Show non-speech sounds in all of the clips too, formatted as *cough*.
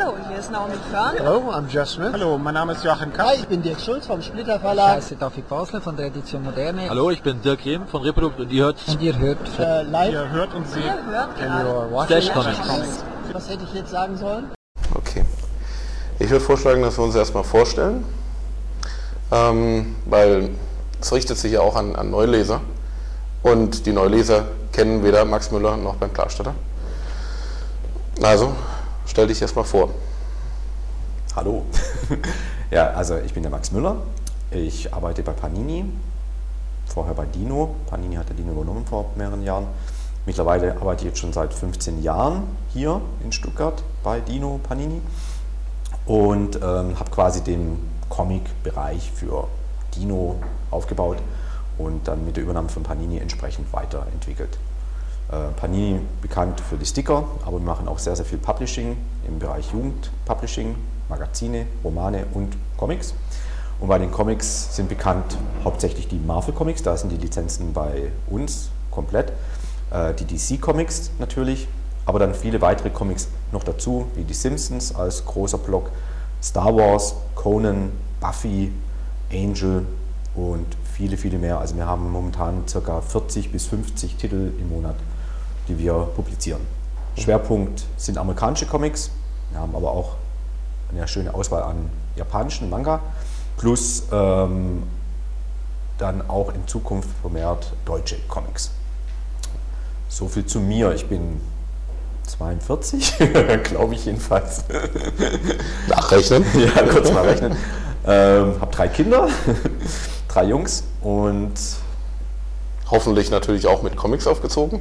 Hallo, hier ist Naomi Körn. Hello, I'm Jeff Smith. Hallo, mein Name ist Joachim Kapp. Hi, ich bin Dirk Schulz vom Splitter Verlag. heiße David Basler von der Edition Moderne. Hallo, ich bin Dirk Rehm von Reprodukt und ihr hört Und ihr hört Äh, live Ihr hört und seht Ihr hört gerade Comics. Was hätte ich jetzt sagen sollen? Okay. Ich würde vorschlagen, dass wir uns erstmal vorstellen, ähm, weil es richtet sich ja auch an, an Neuleser und die Neuleser kennen weder Max Müller noch Ben Klarstetter. Also, stell dich erstmal vor. Hallo. *laughs* ja, also ich bin der Max Müller. Ich arbeite bei Panini, vorher bei Dino. Panini hat der Dino übernommen vor mehreren Jahren. Mittlerweile arbeite ich jetzt schon seit 15 Jahren hier in Stuttgart bei Dino Panini und ähm, habe quasi den Comic-Bereich für Dino aufgebaut und dann mit der Übernahme von Panini entsprechend weiterentwickelt. Äh, Panini bekannt für die Sticker, aber wir machen auch sehr, sehr viel Publishing im Bereich Jugendpublishing, Magazine, Romane und Comics. Und bei den Comics sind bekannt hauptsächlich die Marvel Comics, da sind die Lizenzen bei uns komplett. Äh, Die DC Comics natürlich, aber dann viele weitere Comics noch dazu, wie die Simpsons als großer Block, Star Wars, Conan, Buffy, Angel und viele, viele mehr. Also wir haben momentan ca. 40 bis 50 Titel im Monat, die wir publizieren. Schwerpunkt sind amerikanische Comics, wir haben aber auch eine schöne Auswahl an japanischen Manga, plus ähm, dann auch in Zukunft vermehrt deutsche Comics. So viel zu mir. Ich bin 42, *laughs* glaube ich jedenfalls. Nachrechnen. *laughs* ja, kurz mal rechnen. Ähm, habe drei Kinder, *laughs* drei Jungs und Hoffentlich natürlich auch mit Comics aufgezogen.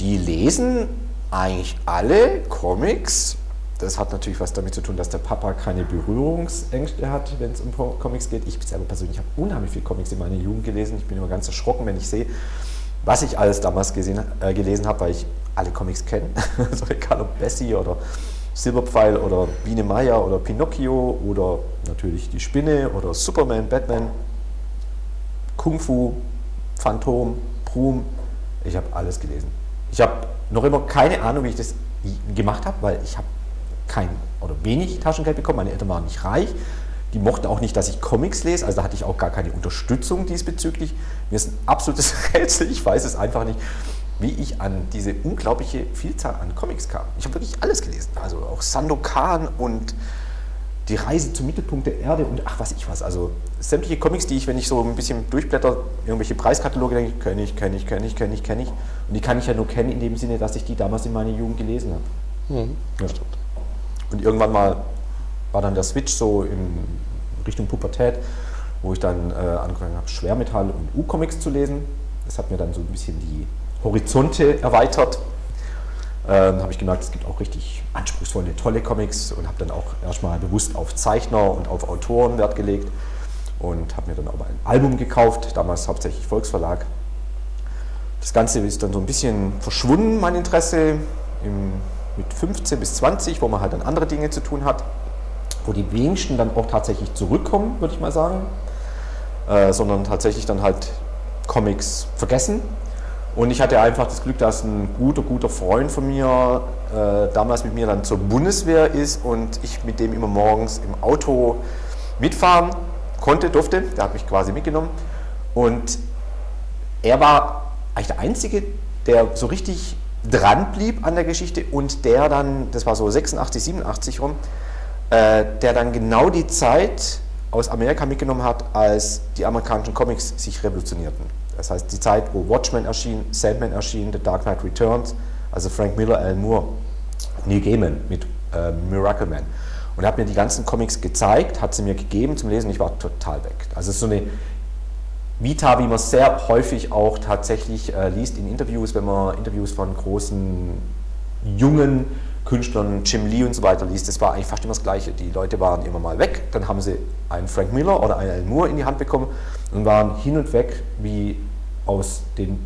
Die lesen eigentlich alle Comics. Das hat natürlich was damit zu tun, dass der Papa keine Berührungsängste hat, wenn es um Co- Comics geht. Ich selber persönlich habe unheimlich viele Comics in meiner Jugend gelesen. Ich bin immer ganz erschrocken, wenn ich sehe, was ich alles damals gesehen, äh, gelesen habe, weil ich alle Comics kenne. *laughs* also egal ob Bessie oder Silberpfeil oder Biene Meier oder Pinocchio oder natürlich die Spinne oder Superman, Batman, Kung Fu, Phantom, Prum. Ich habe alles gelesen. Ich habe noch immer keine Ahnung, wie ich das gemacht habe, weil ich habe kein oder wenig Taschengeld bekommen. Meine Eltern waren nicht reich. Die mochten auch nicht, dass ich Comics lese, also da hatte ich auch gar keine Unterstützung diesbezüglich. Mir ist ein absolutes *laughs* Rätsel, ich weiß es einfach nicht, wie ich an diese unglaubliche Vielzahl an Comics kam. Ich habe wirklich alles gelesen, also auch Sandokan und die Reise zum Mittelpunkt der Erde und ach was ich was. Also sämtliche Comics, die ich, wenn ich so ein bisschen durchblätter, irgendwelche Preiskataloge denke, ich, kenne ich, kenne ich, kenne ich, kenne ich, kenne ich. Und die kann ich ja nur kennen in dem Sinne, dass ich die damals in meiner Jugend gelesen habe. Ja. Und irgendwann mal war dann der Switch so in Richtung Pubertät, wo ich dann äh, angefangen habe, Schwermetall und U-Comics zu lesen. Das hat mir dann so ein bisschen die Horizonte erweitert. Ähm, habe ich gemerkt, es gibt auch richtig anspruchsvolle, tolle Comics und habe dann auch erstmal bewusst auf Zeichner und auf Autoren Wert gelegt und habe mir dann aber ein Album gekauft, damals hauptsächlich Volksverlag. Das Ganze ist dann so ein bisschen verschwunden, mein Interesse, im, mit 15 bis 20, wo man halt dann andere Dinge zu tun hat, wo die wenigsten dann auch tatsächlich zurückkommen, würde ich mal sagen, äh, sondern tatsächlich dann halt Comics vergessen. Und ich hatte einfach das Glück, dass ein guter, guter Freund von mir äh, damals mit mir dann zur Bundeswehr ist und ich mit dem immer morgens im Auto mitfahren konnte, durfte. Der hat mich quasi mitgenommen. Und er war eigentlich der Einzige, der so richtig dran blieb an der Geschichte und der dann, das war so 86, 87 rum, äh, der dann genau die Zeit aus Amerika mitgenommen hat, als die amerikanischen Comics sich revolutionierten. Das heißt, die Zeit, wo Watchmen erschien, Sandman erschien, The Dark Knight Returns, also Frank Miller, Alan Moore, Neil Gaiman mit äh, Miracle Man. Und er hat mir die ganzen Comics gezeigt, hat sie mir gegeben zum Lesen ich war total weg. Also so eine Vita, wie man sehr häufig auch tatsächlich äh, liest in Interviews, wenn man Interviews von großen, jungen Künstlern, Jim Lee und so weiter liest, das war eigentlich fast immer das Gleiche. Die Leute waren immer mal weg, dann haben sie einen Frank Miller oder einen Alan Moore in die Hand bekommen und waren hin und weg wie aus den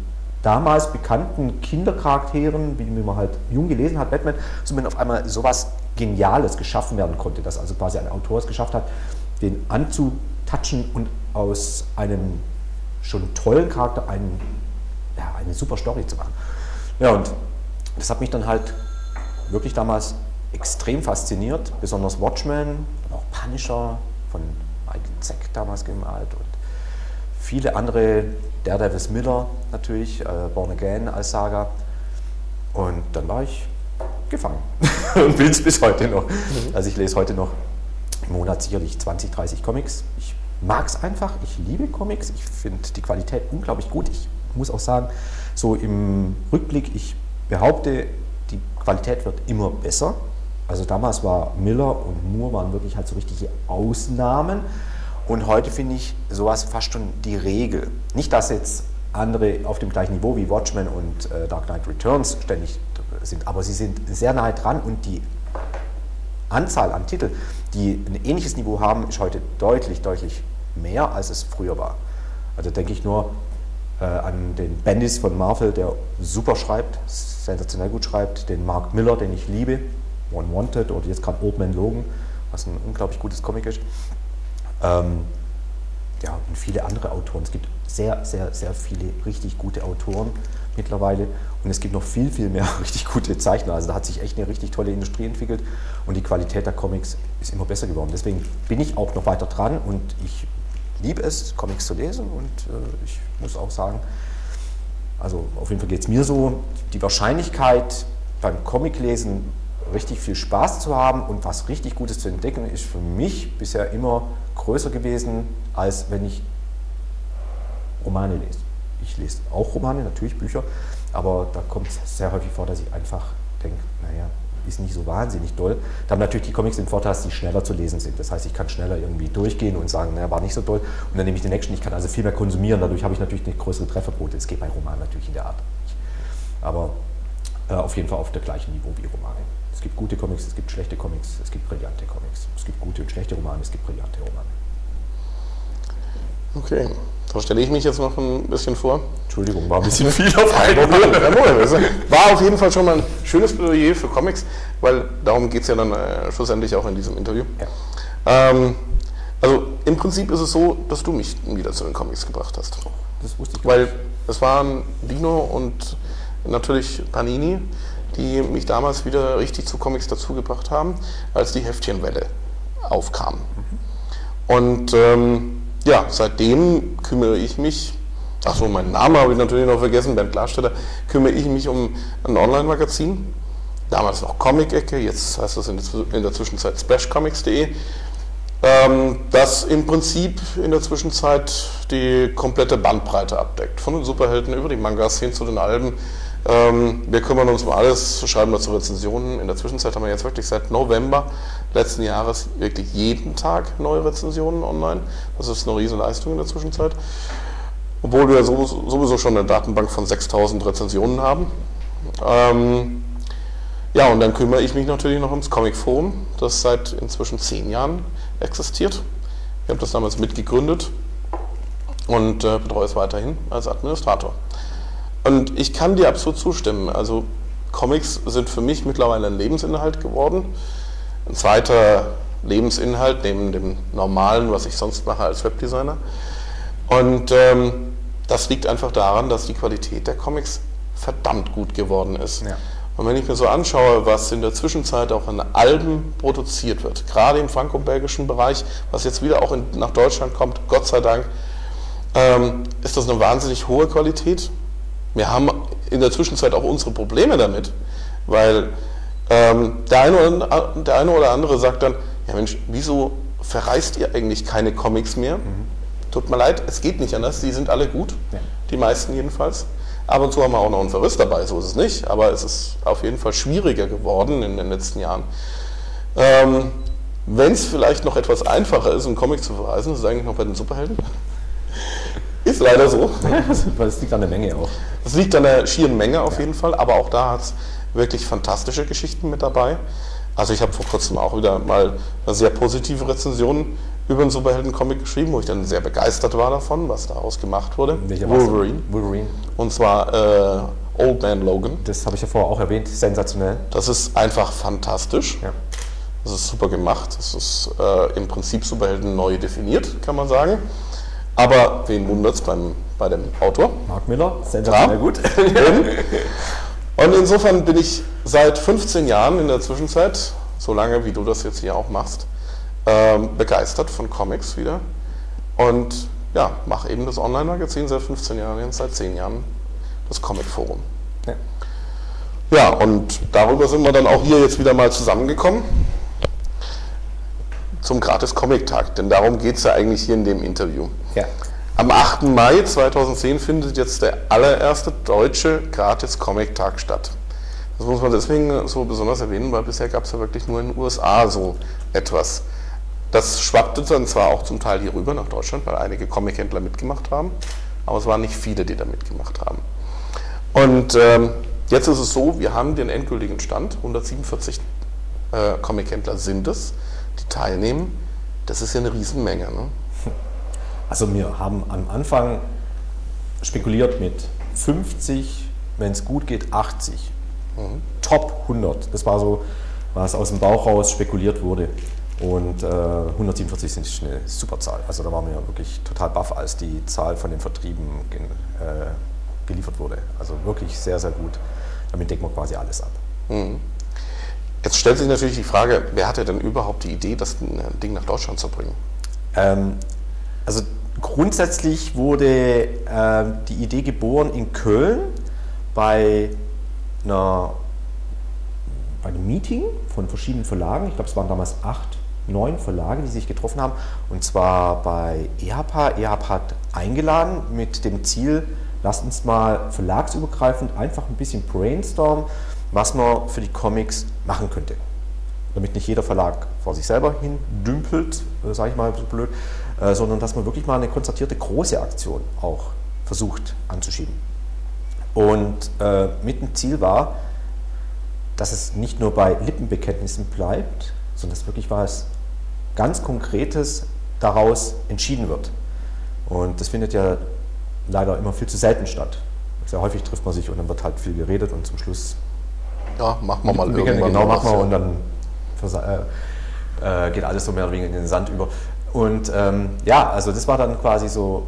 damals bekannten Kindercharakteren, wie man halt jung gelesen hat, Batman, so wenn auf einmal sowas Geniales geschaffen werden konnte, dass also quasi ein Autor es geschafft hat, den anzutatschen und aus einem schon tollen Charakter einen, ja, eine super Story zu machen. Ja, und das hat mich dann halt wirklich damals extrem fasziniert, besonders Watchmen auch Punisher von Michael Zack damals gemalt und viele andere, Daredevil Miller natürlich, äh, Born Again als Saga. Und dann war ich gefangen *laughs* und bin es bis heute noch. Also ich lese heute noch im Monat sicherlich 20, 30 Comics. Mag es einfach, ich liebe Comics, ich finde die Qualität unglaublich gut. Ich muss auch sagen, so im Rückblick, ich behaupte, die Qualität wird immer besser. Also damals war Miller und Moore waren wirklich halt so richtige Ausnahmen. Und heute finde ich sowas fast schon die Regel. Nicht, dass jetzt andere auf dem gleichen Niveau wie Watchmen und äh, Dark Knight Returns ständig sind, aber sie sind sehr nahe dran und die Anzahl an Titeln, die ein ähnliches Niveau haben, ist heute deutlich, deutlich mehr, als es früher war. Also denke ich nur äh, an den Bendis von Marvel, der super schreibt, sensationell gut schreibt, den Mark Miller, den ich liebe, One Wanted oder jetzt gerade Old Man Logan, was ein unglaublich gutes Comic ist. Ähm, ja, und viele andere Autoren. Es gibt sehr, sehr, sehr viele richtig gute Autoren mittlerweile und es gibt noch viel, viel mehr *laughs* richtig gute Zeichner. Also da hat sich echt eine richtig tolle Industrie entwickelt und die Qualität der Comics ist immer besser geworden. Deswegen bin ich auch noch weiter dran und ich liebe es, Comics zu lesen und äh, ich muss auch sagen, also auf jeden Fall geht es mir so, die Wahrscheinlichkeit beim Comiclesen richtig viel Spaß zu haben und was richtig Gutes zu entdecken, ist für mich bisher immer größer gewesen, als wenn ich Romane lese. Ich lese auch Romane, natürlich Bücher, aber da kommt es sehr häufig vor, dass ich einfach denke, naja, ist nicht so wahnsinnig doll. Da haben natürlich die Comics den Vorteil, dass die schneller zu lesen sind. Das heißt, ich kann schneller irgendwie durchgehen und sagen, naja, war nicht so doll. Und dann nehme ich den nächsten. Ich kann also viel mehr konsumieren. Dadurch habe ich natürlich eine größere Trefferquote. Es geht bei Romanen natürlich in der Art nicht. Aber äh, auf jeden Fall auf dem gleichen Niveau wie Romane. Es gibt gute Comics, es gibt schlechte Comics, es gibt brillante Comics. Es gibt gute und schlechte Romane, es gibt brillante Romane. Okay, da stelle ich mich jetzt noch ein bisschen vor. Entschuldigung, war ein bisschen viel auf einmal. War auf jeden Fall schon mal ein schönes Plädoyer für Comics, weil darum geht es ja dann äh, schlussendlich auch in diesem Interview. Ja. Ähm, also im Prinzip ist es so, dass du mich wieder zu den Comics gebracht hast. Das wusste ich Weil es waren Dino und natürlich Panini, die mich damals wieder richtig zu Comics dazugebracht haben, als die Heftchenwelle aufkam. Und ähm, ja, seitdem kümmere ich mich, ach so, meinen Namen habe ich natürlich noch vergessen, Bernd Klarstetter, kümmere ich mich um ein Online-Magazin. Damals noch Comic-Ecke, jetzt heißt das in der Zw- in der Zwischenzeit splashcomics.de. Ähm, das im Prinzip in der Zwischenzeit die komplette Bandbreite abdeckt. Von den Superhelden über die Mangas hin zu den Alben. Ähm, wir kümmern uns um alles, schreiben dazu Rezensionen. In der Zwischenzeit haben wir jetzt wirklich seit November letzten Jahres wirklich jeden Tag neue Rezensionen online. Das ist eine riesen Leistung in der Zwischenzeit. Obwohl wir so- sowieso schon eine Datenbank von 6000 Rezensionen haben. Ähm, ja, und dann kümmere ich mich natürlich noch ums Comic Forum, das seit inzwischen zehn Jahren existiert. Ich habe das damals mitgegründet und äh, betreue es weiterhin als Administrator. Und ich kann dir absolut zustimmen. Also Comics sind für mich mittlerweile ein Lebensinhalt geworden. Ein zweiter Lebensinhalt neben dem normalen, was ich sonst mache als Webdesigner. Und ähm, das liegt einfach daran, dass die Qualität der Comics verdammt gut geworden ist. Ja. Und wenn ich mir so anschaue, was in der Zwischenzeit auch an Alben produziert wird, gerade im franco-belgischen Bereich, was jetzt wieder auch in, nach Deutschland kommt, Gott sei Dank, ähm, ist das eine wahnsinnig hohe Qualität. Wir haben in der Zwischenzeit auch unsere Probleme damit, weil ähm, der, eine oder, der eine oder andere sagt dann, ja Mensch, wieso verreist ihr eigentlich keine Comics mehr? Tut mir leid, es geht nicht anders, die sind alle gut, Ja. die meisten jedenfalls. Ab und zu haben wir auch noch einen Verriss dabei, so ist es nicht, aber es ist auf jeden Fall schwieriger geworden in den letzten Jahren. Ähm, Wenn es vielleicht noch etwas einfacher ist, einen Comic zu verreisen, ist es eigentlich noch bei den Superhelden. Ist leider so. *laughs* Das liegt an der Menge auch. Das liegt an der schieren Menge auf jeden Fall, aber auch da hat es wirklich fantastische Geschichten mit dabei. Also ich habe vor kurzem auch wieder mal eine sehr positive Rezension über einen Superhelden-Comic geschrieben, wo ich dann sehr begeistert war davon, was daraus gemacht wurde. Welcher? Wolverine. Wolverine. Und zwar äh, Old Man Logan. Das habe ich ja vorher auch erwähnt. Sensationell. Das ist einfach fantastisch. Ja. Das ist super gemacht. Das ist äh, im Prinzip Superhelden neu definiert, kann man sagen. Aber wen wundert es bei dem Autor? Mark Miller, sensationell Klar. gut. Und insofern bin ich seit 15 Jahren in der Zwischenzeit so lange wie du das jetzt hier auch machst, ähm, begeistert von Comics wieder. Und ja, mach eben das Online-Magazin seit 15 Jahren, jetzt seit 10 Jahren das Comic-Forum. Ja. Ja, und darüber sind wir dann auch hier jetzt wieder mal zusammengekommen zum Gratis-Comic-Tag, denn darum geht es ja eigentlich hier in dem Interview. Ja. Am 8. Mai 2010 findet jetzt der allererste deutsche Gratis-Comic-Tag statt. Das muss man deswegen so besonders erwähnen, weil bisher gab es ja wirklich nur in den USA so etwas. Das schwappte dann zwar auch zum Teil hier rüber nach Deutschland, weil einige Comic-Händler mitgemacht haben, aber es waren nicht viele, die da mitgemacht haben. Und ähm, jetzt ist es so, wir haben den endgültigen Stand, 147 äh, Comic-Händler sind es, die teilnehmen. Das ist ja eine Riesenmenge. Ne? *laughs* Also wir haben am Anfang spekuliert mit 50, wenn es gut geht, 80. Top 100. Das war so, was aus dem Bauch raus spekuliert wurde. Und äh, 147 sind eine super Zahl. Also da waren wir wirklich total baff, als die Zahl von den Vertrieben gen, äh, geliefert wurde. Also wirklich sehr, sehr gut. Damit decken wir quasi alles ab. Jetzt stellt sich natürlich die Frage, wer hatte denn überhaupt die Idee, das Ding nach Deutschland zu bringen? Ähm, also grundsätzlich wurde äh, die Idee geboren in Köln bei, einer, bei einem Meeting von verschiedenen Verlagen. Ich glaube, es waren damals acht, neun Verlage, die sich getroffen haben. Und zwar bei EHPA. EHPA hat eingeladen mit dem Ziel, lasst uns mal verlagsübergreifend einfach ein bisschen brainstormen, was man für die Comics machen könnte damit nicht jeder Verlag vor sich selber hin dümpelt, äh, sage ich mal so blöd, äh, sondern dass man wirklich mal eine konzertierte große Aktion auch versucht anzuschieben. Und äh, mit dem Ziel war, dass es nicht nur bei Lippenbekenntnissen bleibt, sondern dass wirklich was ganz Konkretes daraus entschieden wird. Und das findet ja leider immer viel zu selten statt. Sehr häufig trifft man sich und dann wird halt viel geredet und zum Schluss Ja, machen wir mal wir irgendwann. genau machen wir und dann äh, äh, geht alles so mehr oder weniger in den Sand über. Und ähm, ja, also das war dann quasi so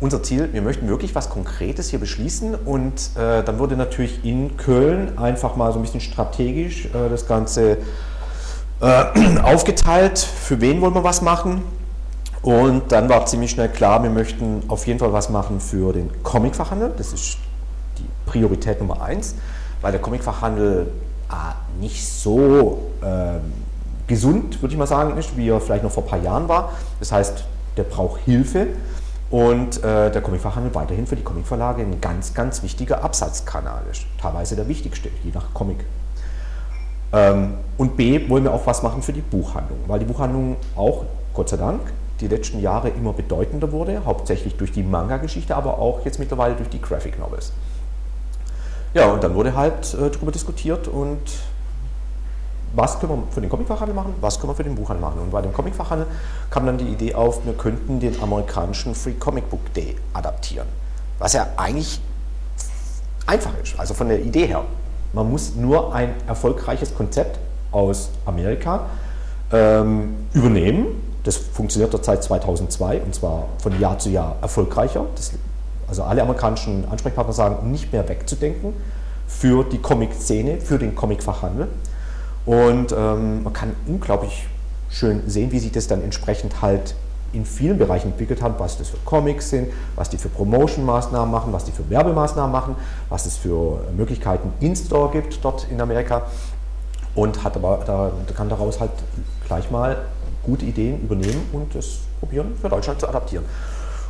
unser Ziel. Wir möchten wirklich was Konkretes hier beschließen und äh, dann wurde natürlich in Köln einfach mal so ein bisschen strategisch äh, das Ganze äh, *clears throat* aufgeteilt, für wen wollen wir was machen. Und dann war ziemlich schnell klar, wir möchten auf jeden Fall was machen für den Comicfachhandel. Das ist die Priorität Nummer eins, weil der Comicfachhandel ah, nicht so ähm, gesund, würde ich mal sagen, ist, wie er vielleicht noch vor ein paar Jahren war. Das heißt, der braucht Hilfe und äh, der Comicfachhandel weiterhin für die Comicverlage ein ganz, ganz wichtiger Absatzkanal ist. Teilweise der wichtigste, je nach Comic. Ähm, und B, wollen wir auch was machen für die Buchhandlung, weil die Buchhandlung auch, Gott sei Dank, die letzten Jahre immer bedeutender wurde, hauptsächlich durch die Manga-Geschichte, aber auch jetzt mittlerweile durch die Graphic Novels. Ja, und dann wurde halt äh, darüber diskutiert und was können wir für den Comicfachhandel machen, was können wir für den Buchhandel machen. Und bei dem Comicfachhandel kam dann die Idee auf, wir könnten den amerikanischen Free Comic Book Day adaptieren. Was ja eigentlich einfach ist, also von der Idee her. Man muss nur ein erfolgreiches Konzept aus Amerika ähm, übernehmen. Das funktioniert derzeit 2002 und zwar von Jahr zu Jahr erfolgreicher. Das, also alle amerikanischen Ansprechpartner sagen, nicht mehr wegzudenken für die Comic-Szene, für den Comic-Fachhandel. Und ähm, man kann unglaublich schön sehen, wie sich das dann entsprechend halt in vielen Bereichen entwickelt hat, was das für Comics sind, was die für Promotion-Maßnahmen machen, was die für Werbemaßnahmen machen, was es für Möglichkeiten in-Store gibt dort in Amerika und hat aber da, kann daraus halt gleich mal gute Ideen übernehmen und das probieren für Deutschland zu adaptieren.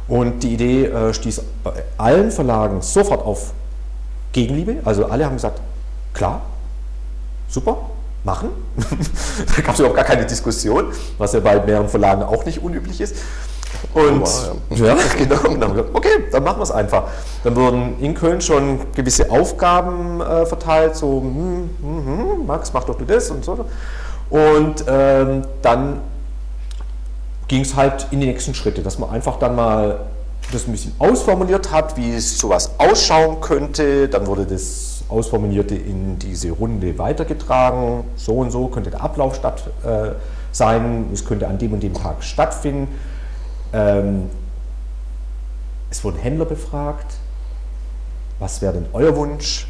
Und die Idee äh, stieß bei allen Verlagen sofort auf Gegenliebe, also alle haben gesagt, klar, super, machen. *laughs* da gab es überhaupt gar keine Diskussion, was ja bei mehreren Verlagen auch nicht unüblich ist. Und Aber, ja, *laughs* genau, und dann haben wir gesagt, okay, dann machen wir es einfach. Dann wurden in Köln schon gewisse Aufgaben äh, verteilt, so, hm, hm, hm, Max, mach doch du das und so. Und ähm, dann ging es halt in die nächsten Schritte, dass man einfach dann mal das ein bisschen ausformuliert hat, wie es sowas ausschauen könnte. Dann wurde das Ausformulierte in diese Runde weitergetragen. So und so könnte der Ablauf statt äh, sein. Es könnte an dem und dem Tag stattfinden. Ähm, es wurden Händler befragt. Was wäre denn euer Wunsch?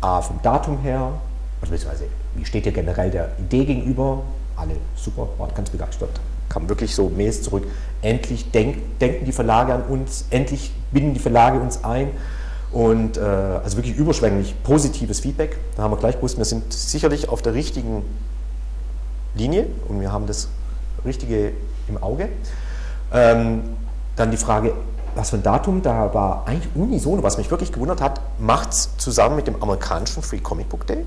A, vom Datum her, beziehungsweise wie steht ihr generell der Idee gegenüber? Alle super, waren ganz begeistert. Kamen wirklich so Mails zurück. Endlich denk, denken die Verlage an uns, endlich binden die Verlage uns ein. Und äh, also wirklich überschwänglich positives Feedback. Da haben wir gleich gewusst, wir sind sicherlich auf der richtigen Linie und wir haben das Richtige im Auge. Ähm, dann die Frage, was für ein Datum, da war eigentlich unisono, was mich wirklich gewundert hat, macht es zusammen mit dem amerikanischen Free Comic Book Day.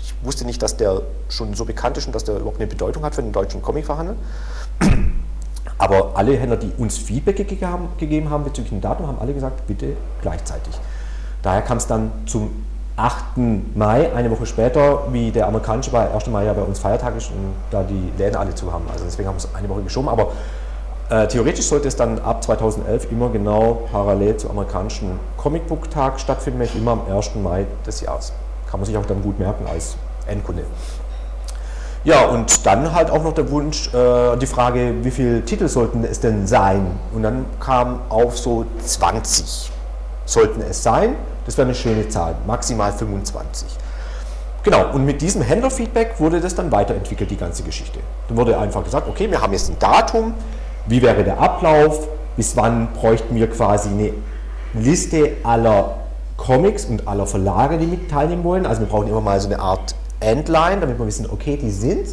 Ich wusste nicht, dass der schon so bekannt ist und dass der überhaupt eine Bedeutung hat für den deutschen Comicverhandel. Aber alle Händler, die uns Feedback gegeben haben bezüglich dem Datum, haben alle gesagt, bitte gleichzeitig. Daher kam es dann zum 8. Mai, eine Woche später, wie der amerikanische, weil 1. Mai ja bei uns Feiertag ist und da die Läden alle zu haben. Also deswegen haben wir es eine Woche geschoben. Aber äh, theoretisch sollte es dann ab 2011 immer genau parallel zum amerikanischen Comicbook-Tag stattfinden, nämlich immer am 1. Mai des Jahres. Kann man sich auch dann gut merken als Endkunde. Ja, und dann halt auch noch der Wunsch, äh, die Frage, wie viele Titel sollten es denn sein? Und dann kam auf so 20 sollten es sein. Das wäre eine schöne Zahl, maximal 25. Genau, und mit diesem Händlerfeedback wurde das dann weiterentwickelt, die ganze Geschichte. Dann wurde einfach gesagt, okay, wir haben jetzt ein Datum, wie wäre der Ablauf, bis wann bräuchten wir quasi eine Liste aller Comics und aller Verlage, die mit teilnehmen wollen. Also wir brauchen immer mal so eine Art Endline, damit wir wissen, okay, die sind.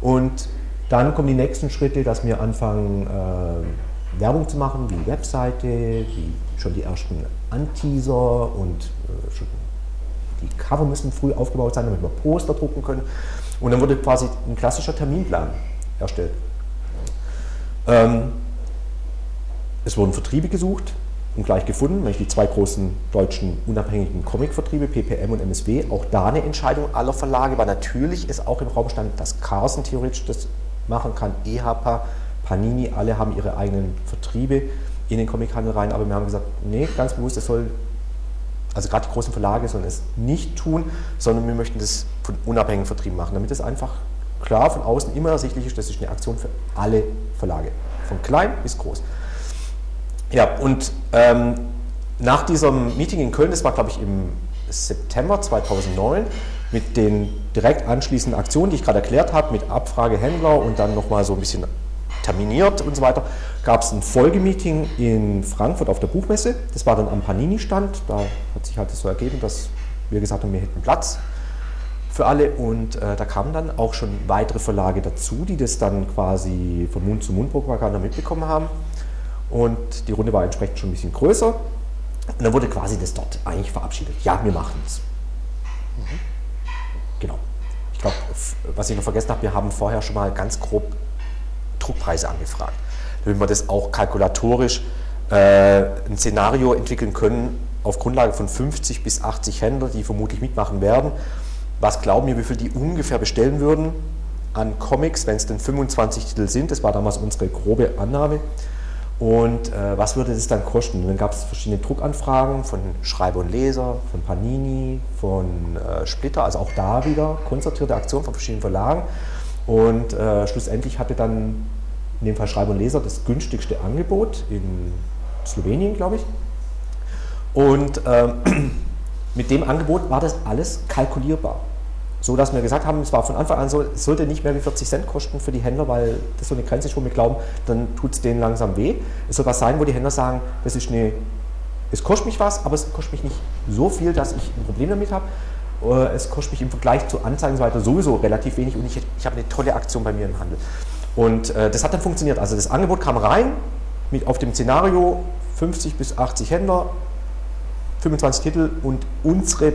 Und dann kommen die nächsten Schritte, dass wir anfangen, äh, Werbung zu machen, wie Webseite, wie schon die ersten Anteaser und äh, die Cover müssen früh aufgebaut sein, damit wir Poster drucken können. Und dann wurde quasi ein klassischer Terminplan erstellt. Ähm, es wurden Vertriebe gesucht und gleich gefunden, nämlich die zwei großen deutschen unabhängigen Comicvertriebe, PPM und MSW. Auch da eine Entscheidung aller Verlage, weil natürlich ist auch im Raum stand, dass Carson theoretisch das machen kann, EHPA, Panini, alle haben ihre eigenen Vertriebe in den Comichandel rein, aber wir haben gesagt, nee, ganz bewusst, es soll, also gerade die großen Verlage sollen es nicht tun, sondern wir möchten das von unabhängigen Vertrieben machen, damit es einfach klar von außen immer ersichtlich ist, das ist eine Aktion für alle Verlage, von klein bis groß. Ja, und ähm, nach diesem Meeting in Köln, das war glaube ich im September 2009, mit den direkt anschließenden Aktionen, die ich gerade erklärt habe, mit Abfrage Händler und dann nochmal so ein bisschen terminiert und so weiter, gab es ein Folgemeeting in Frankfurt auf der Buchmesse. Das war dann am Panini-Stand. Da hat sich halt so ergeben, dass wir gesagt haben, wir hätten Platz für alle. Und äh, da kamen dann auch schon weitere Verlage dazu, die das dann quasi von Mund zu Mund Propaganda mitbekommen haben. Und die Runde war entsprechend schon ein bisschen größer. Und dann wurde quasi das dort eigentlich verabschiedet. Ja, wir machen es. Mhm. Genau. Ich glaube, was ich noch vergessen habe, wir haben vorher schon mal ganz grob Druckpreise angefragt, damit wir das auch kalkulatorisch äh, ein Szenario entwickeln können auf Grundlage von 50 bis 80 Händlern, die vermutlich mitmachen werden. Was glauben wir, wie viel die ungefähr bestellen würden an Comics, wenn es denn 25 Titel sind? Das war damals unsere grobe Annahme. Und äh, was würde das dann kosten? Und dann gab es verschiedene Druckanfragen von Schreiber und Leser, von Panini, von äh, Splitter, also auch da wieder konzertierte Aktionen von verschiedenen Verlagen. Und äh, schlussendlich hatte dann in dem Fall Schreiber und Leser das günstigste Angebot in Slowenien, glaube ich. Und ähm, *clears throat* mit dem Angebot war das alles kalkulierbar. So dass wir gesagt haben, es war von Anfang an so, es sollte nicht mehr wie 40 Cent kosten für die Händler, weil das so eine Grenze ist, wo wir glauben, dann tut es denen langsam weh. Es soll was sein, wo die Händler sagen, das ist eine, es kostet mich was, aber es kostet mich nicht so viel, dass ich ein Problem damit habe. Äh, es kostet mich im Vergleich zu Anzeigen weiter sowieso relativ wenig und ich, ich habe eine tolle Aktion bei mir im Handel. Und äh, das hat dann funktioniert. Also das Angebot kam rein mit auf dem Szenario 50 bis 80 Händler, 25 Titel und unsere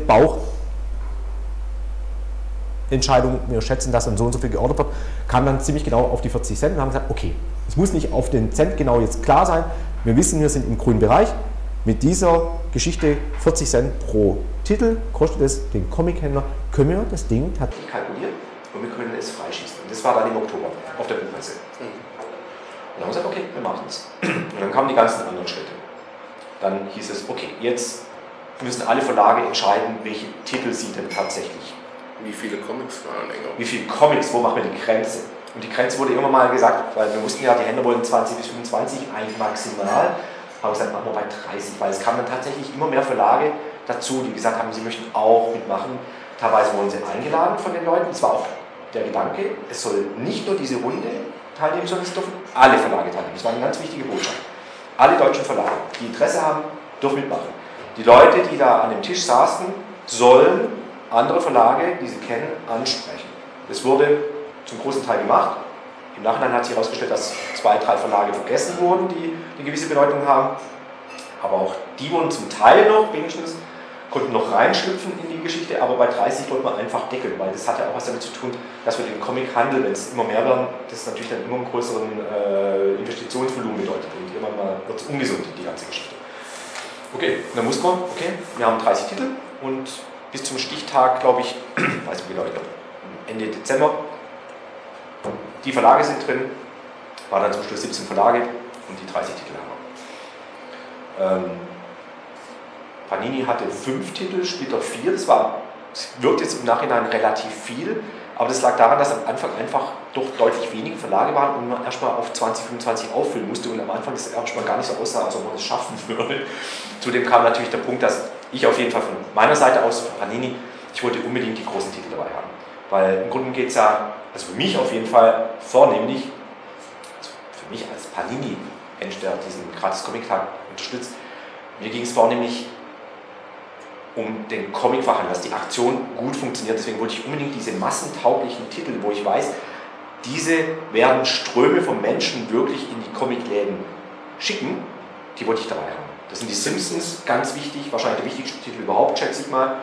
Bauchentscheidung, wir schätzen, dass dann so und so viel geordert wird, kam dann ziemlich genau auf die 40 Cent und haben gesagt, okay, es muss nicht auf den Cent genau jetzt klar sein, wir wissen, wir sind im grünen Bereich, mit dieser Geschichte 40 Cent pro Titel kostet es den Comichändler, können wir das Ding tatsächlich kalkulieren und wir können es freischießen. Und das war dann im Oktober auf der Buchmesse. Und dann haben wir gesagt, okay, wir machen es. Und dann kamen die ganzen anderen Schritte. Dann hieß es, okay, jetzt müssen alle Verlage entscheiden, welche Titel sie denn tatsächlich. Wie viele Comics vor allen Wie viele Comics, wo machen wir die Grenze? Und die Grenze wurde immer mal gesagt, weil wir wussten ja, die Händler wollen 20 bis 25, eigentlich maximal. Aber gesagt, machen wir bei 30, weil es kamen dann tatsächlich immer mehr Verlage dazu, die gesagt haben, sie möchten auch mitmachen. Teilweise wurden sie eingeladen von den Leuten. Das war auch der Gedanke, es soll nicht nur diese Runde teilnehmen, sondern es dürfen alle Verlage teilnehmen. Das war eine ganz wichtige Botschaft. Alle deutschen Verlage, die Interesse haben, dürfen mitmachen. Die Leute, die da an dem Tisch saßen, sollen andere Verlage, die sie kennen, ansprechen. Das wurde zum großen Teil gemacht. Im Nachhinein hat sich herausgestellt, dass zwei, drei Verlage vergessen wurden, die eine gewisse Bedeutung haben. Aber auch die wurden zum Teil noch, wenigstens, konnten noch reinschlüpfen in die Geschichte, aber bei 30 wollte man einfach deckeln, weil das hat ja auch was damit zu tun, dass wir den Comichandel, wenn es immer mehr werden, das natürlich dann immer einen größeren äh, Investitionsvolumen bedeutet und irgendwann mal wird es ungesund, die ganze Geschichte. Okay, dann muss man, okay, wir haben 30 Titel und bis zum Stichtag, glaube ich, *clears throat* weiß nicht genau, Ende Dezember, die Verlage sind drin, waren dann zum Schluss 17 Verlage und die 30 Titel haben wir. Ähm, Panini hatte fünf Titel, Splitter vier. Das, war, das wirkt jetzt im Nachhinein relativ viel, aber das lag daran, dass am Anfang einfach doch deutlich weniger Verlage waren und man erstmal auf 20, 25 auffüllen musste und am Anfang das erstmal gar nicht so aussah, als ob man das schaffen *laughs* würde. Zudem kam natürlich der Punkt, dass ich auf jeden Fall von meiner Seite aus, von Panini, ich wollte unbedingt die großen Titel dabei haben. Weil im Grunde geht es ja, also für mich auf jeden Fall vornehmlich, also für mich als Panini-Mensch, der diesen Gratis-Comic-Tag unterstützt, mir ging es vornehmlich um den Comic-Fachhandel, dass die Aktion gut funktioniert. Deswegen wollte ich unbedingt diese massentauglichen Titel, wo ich weiß, diese werden Ströme von Menschen wirklich in die Comicläden schicken, die wollte ich dabei haben. Das sind die Simpsons, ganz wichtig, wahrscheinlich der wichtigste Titel überhaupt, schätze ich mal.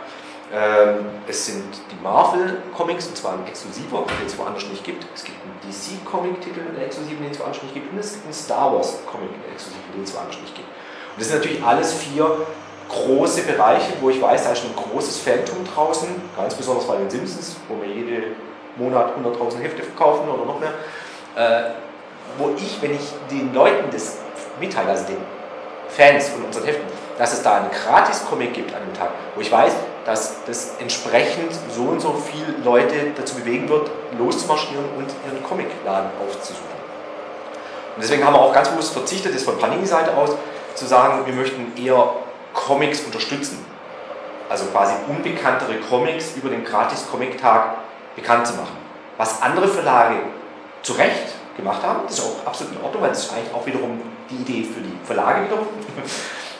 Ähm, es sind die Marvel-Comics, und zwar ein exklusiver, den es woanders nicht gibt. Es gibt einen DC-Comic-Titel, einen exklusiven, den es woanders nicht gibt. Und es gibt einen Star Wars-Comic, exklusiven, den es woanders nicht gibt. Und das sind natürlich alles vier große Bereiche, wo ich weiß, da ist ein großes Phantom draußen, ganz besonders bei den Simpsons, wo wir jeden Monat 100.000 Hefte verkaufen oder noch mehr, äh, wo ich, wenn ich den Leuten das mitteile, also den Fans von unseren Heften, dass es da einen Gratis-Comic gibt an dem Tag, wo ich weiß, dass das entsprechend so und so viele Leute dazu bewegen wird, loszumarschieren und ihren Comicladen aufzusuchen. Und deswegen haben wir auch ganz bewusst verzichtet, das von Panini-Seite aus, zu sagen, wir möchten eher Comics unterstützen. Also quasi unbekanntere Comics über den Gratis-Comic-Tag bekannt zu machen. Was andere Verlage zu Recht gemacht haben, das ist auch absolut in Ordnung, weil das ist eigentlich auch wiederum die Idee für die Verlage wiederum.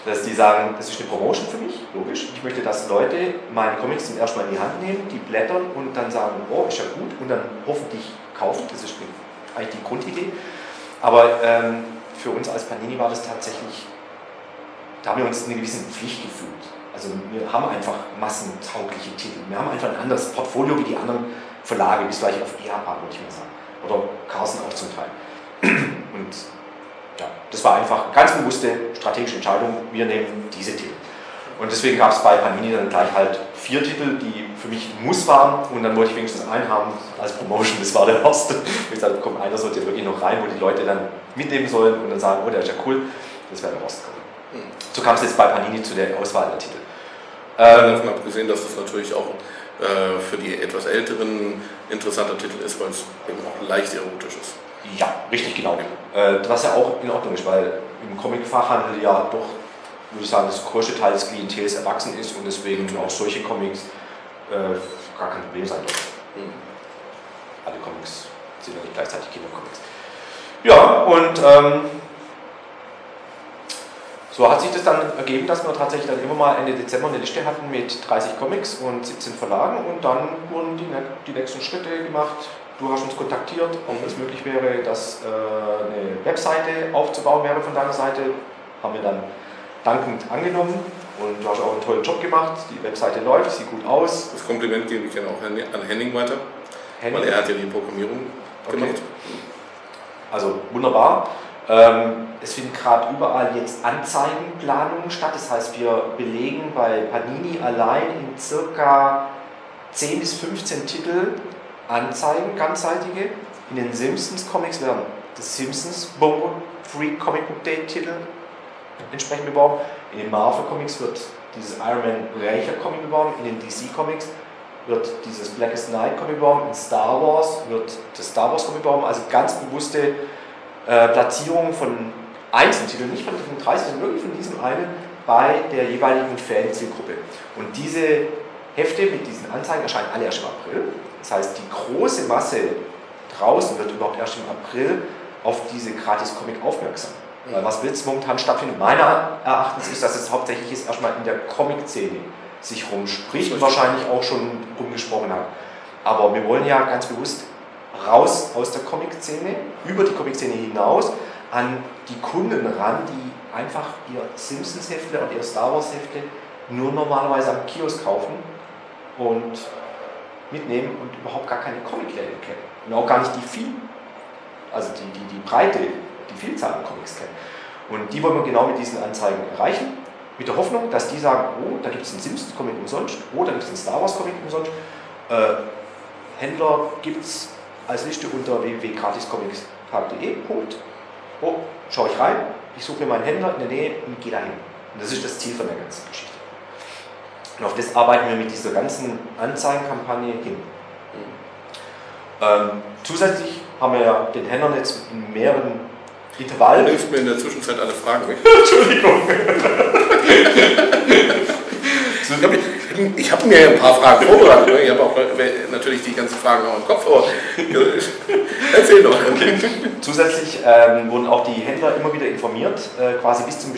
Dass die sagen, das ist eine Promotion für mich, logisch. Ich möchte, dass Leute meine Comics zum ersten Mal in die Hand nehmen, die blättern und dann sagen, oh, ist ja gut, und dann hoffentlich kaufen. Das ist eigentlich die Grundidee. Aber ähm, für uns als Panini war das tatsächlich da haben wir uns in einer gewissen Pflicht gefühlt. Also wir haben einfach massentaugliche Titel. Wir haben einfach ein anderes Portfolio wie die anderen Verlage, bis gleich auf EHPA, würde ich mal sagen. Oder Carsten auch zum Teil. Und ja, das war einfach eine ganz bewusste strategische Entscheidung. Wir nehmen diese Titel. Und deswegen gab es bei Panini dann gleich halt vier Titel, die für mich ein Muss waren. Und dann wollte ich wenigstens einen haben als Promotion. Das war der erste. Ich sagte, komm, einer sollte wirklich noch rein, wo die Leute dann mitnehmen sollen und dann sagen, oh, der ist ja cool. Das wäre der Horst so kam es jetzt bei Panini zu der Auswahl der Titel. Ähm, davon abgesehen, dass das natürlich auch äh, für die etwas älteren interessanter Titel ist, weil es eben auch leicht erotisch ist. Ja, richtig genau. Äh, was ja auch in Ordnung ist, weil im Comic-Fachhandel ja doch, würde ich sagen, das größte Teil des Klientels erwachsen ist und deswegen auch solche Comics äh, gar kein Problem sein dürfen. Mhm. Alle Comics sind ja nicht gleichzeitig Kindercomics. Ja, und ähm, so hat sich das dann ergeben, dass wir tatsächlich dann immer mal Ende Dezember eine Liste hatten mit 30 Comics und 17 Verlagen und dann wurden die, die nächsten Schritte gemacht. Du hast uns kontaktiert, ob es möglich wäre, dass äh, eine Webseite aufzubauen wäre von deiner Seite. Haben wir dann dankend angenommen und du hast auch einen tollen Job gemacht. Die Webseite läuft, sieht gut aus. Das Kompliment gebe ich dann auch an Henning weiter, Henning. weil er hat ja die Programmierung okay. gemacht. Also wunderbar. Ähm, es finden gerade überall jetzt Anzeigenplanungen statt. Das heißt, wir belegen bei Panini allein in circa 10 bis 15 Titel Anzeigen, ganzseitige. In den Simpsons Comics werden das Simpsons Bongo Free Comic Book Day Titel entsprechend beworben. In den Marvel Comics wird dieses Iron Man Reicher Comic beworben. In den DC Comics wird dieses Blackest Night Comic beworben. In Star Wars wird das Star Wars Comic beworben. Also ganz bewusste äh, Platzierung von Einzeltiteln, nicht von den 30, sondern wirklich von diesem einen bei der jeweiligen Fanzielgruppe. Und diese Hefte mit diesen Anzeigen erscheinen alle erst im April. Das heißt, die große Masse draußen wird überhaupt erst im April auf diese Gratis-Comic aufmerksam. Weil was will es momentan stattfinden? Meiner Erachtens ist, dass es hauptsächlich ist erstmal in der Comic-Szene sich rumspricht und wahrscheinlich auch schon rumgesprochen hat. Aber wir wollen ja ganz bewusst raus aus der Comic-Szene, über die Comic-Szene hinaus, an die Kunden ran, die einfach ihr Simpsons-Hefte und ihr Star Wars-Hefte nur normalerweise am Kiosk kaufen und mitnehmen und überhaupt gar keine Comicläden kennen. Und auch gar nicht die viel, also die, die, die Breite, die Vielzahl an Comics kennen. Und die wollen wir genau mit diesen Anzeigen erreichen, mit der Hoffnung, dass die sagen, oh, da gibt es einen Simpsons-Comic umsonst, oh, da gibt es einen Star Wars-Comic umsonst. Äh, Händler gibt es als Liste unter www.gratiscomics.de. Oh, schaue ich rein, ich suche mir meinen Händler in der Nähe und gehe dahin. Und das ist das Ziel von der ganzen Geschichte. Und auf das arbeiten wir mit dieser ganzen Anzeigenkampagne hin. Ähm, zusätzlich haben wir ja den Händlern jetzt in mehreren Intervallen. Du nimmst mir in der Zwischenzeit alle Fragen weg. *laughs* Entschuldigung. Ich habe hab mir ein paar Fragen vorbereitet. ne? Ich habe auch natürlich die ganzen Fragen auch im Kopf, aber *laughs* erzähl doch. Okay. Zusätzlich ähm, wurden auch die Händler immer wieder informiert, äh, quasi bis zum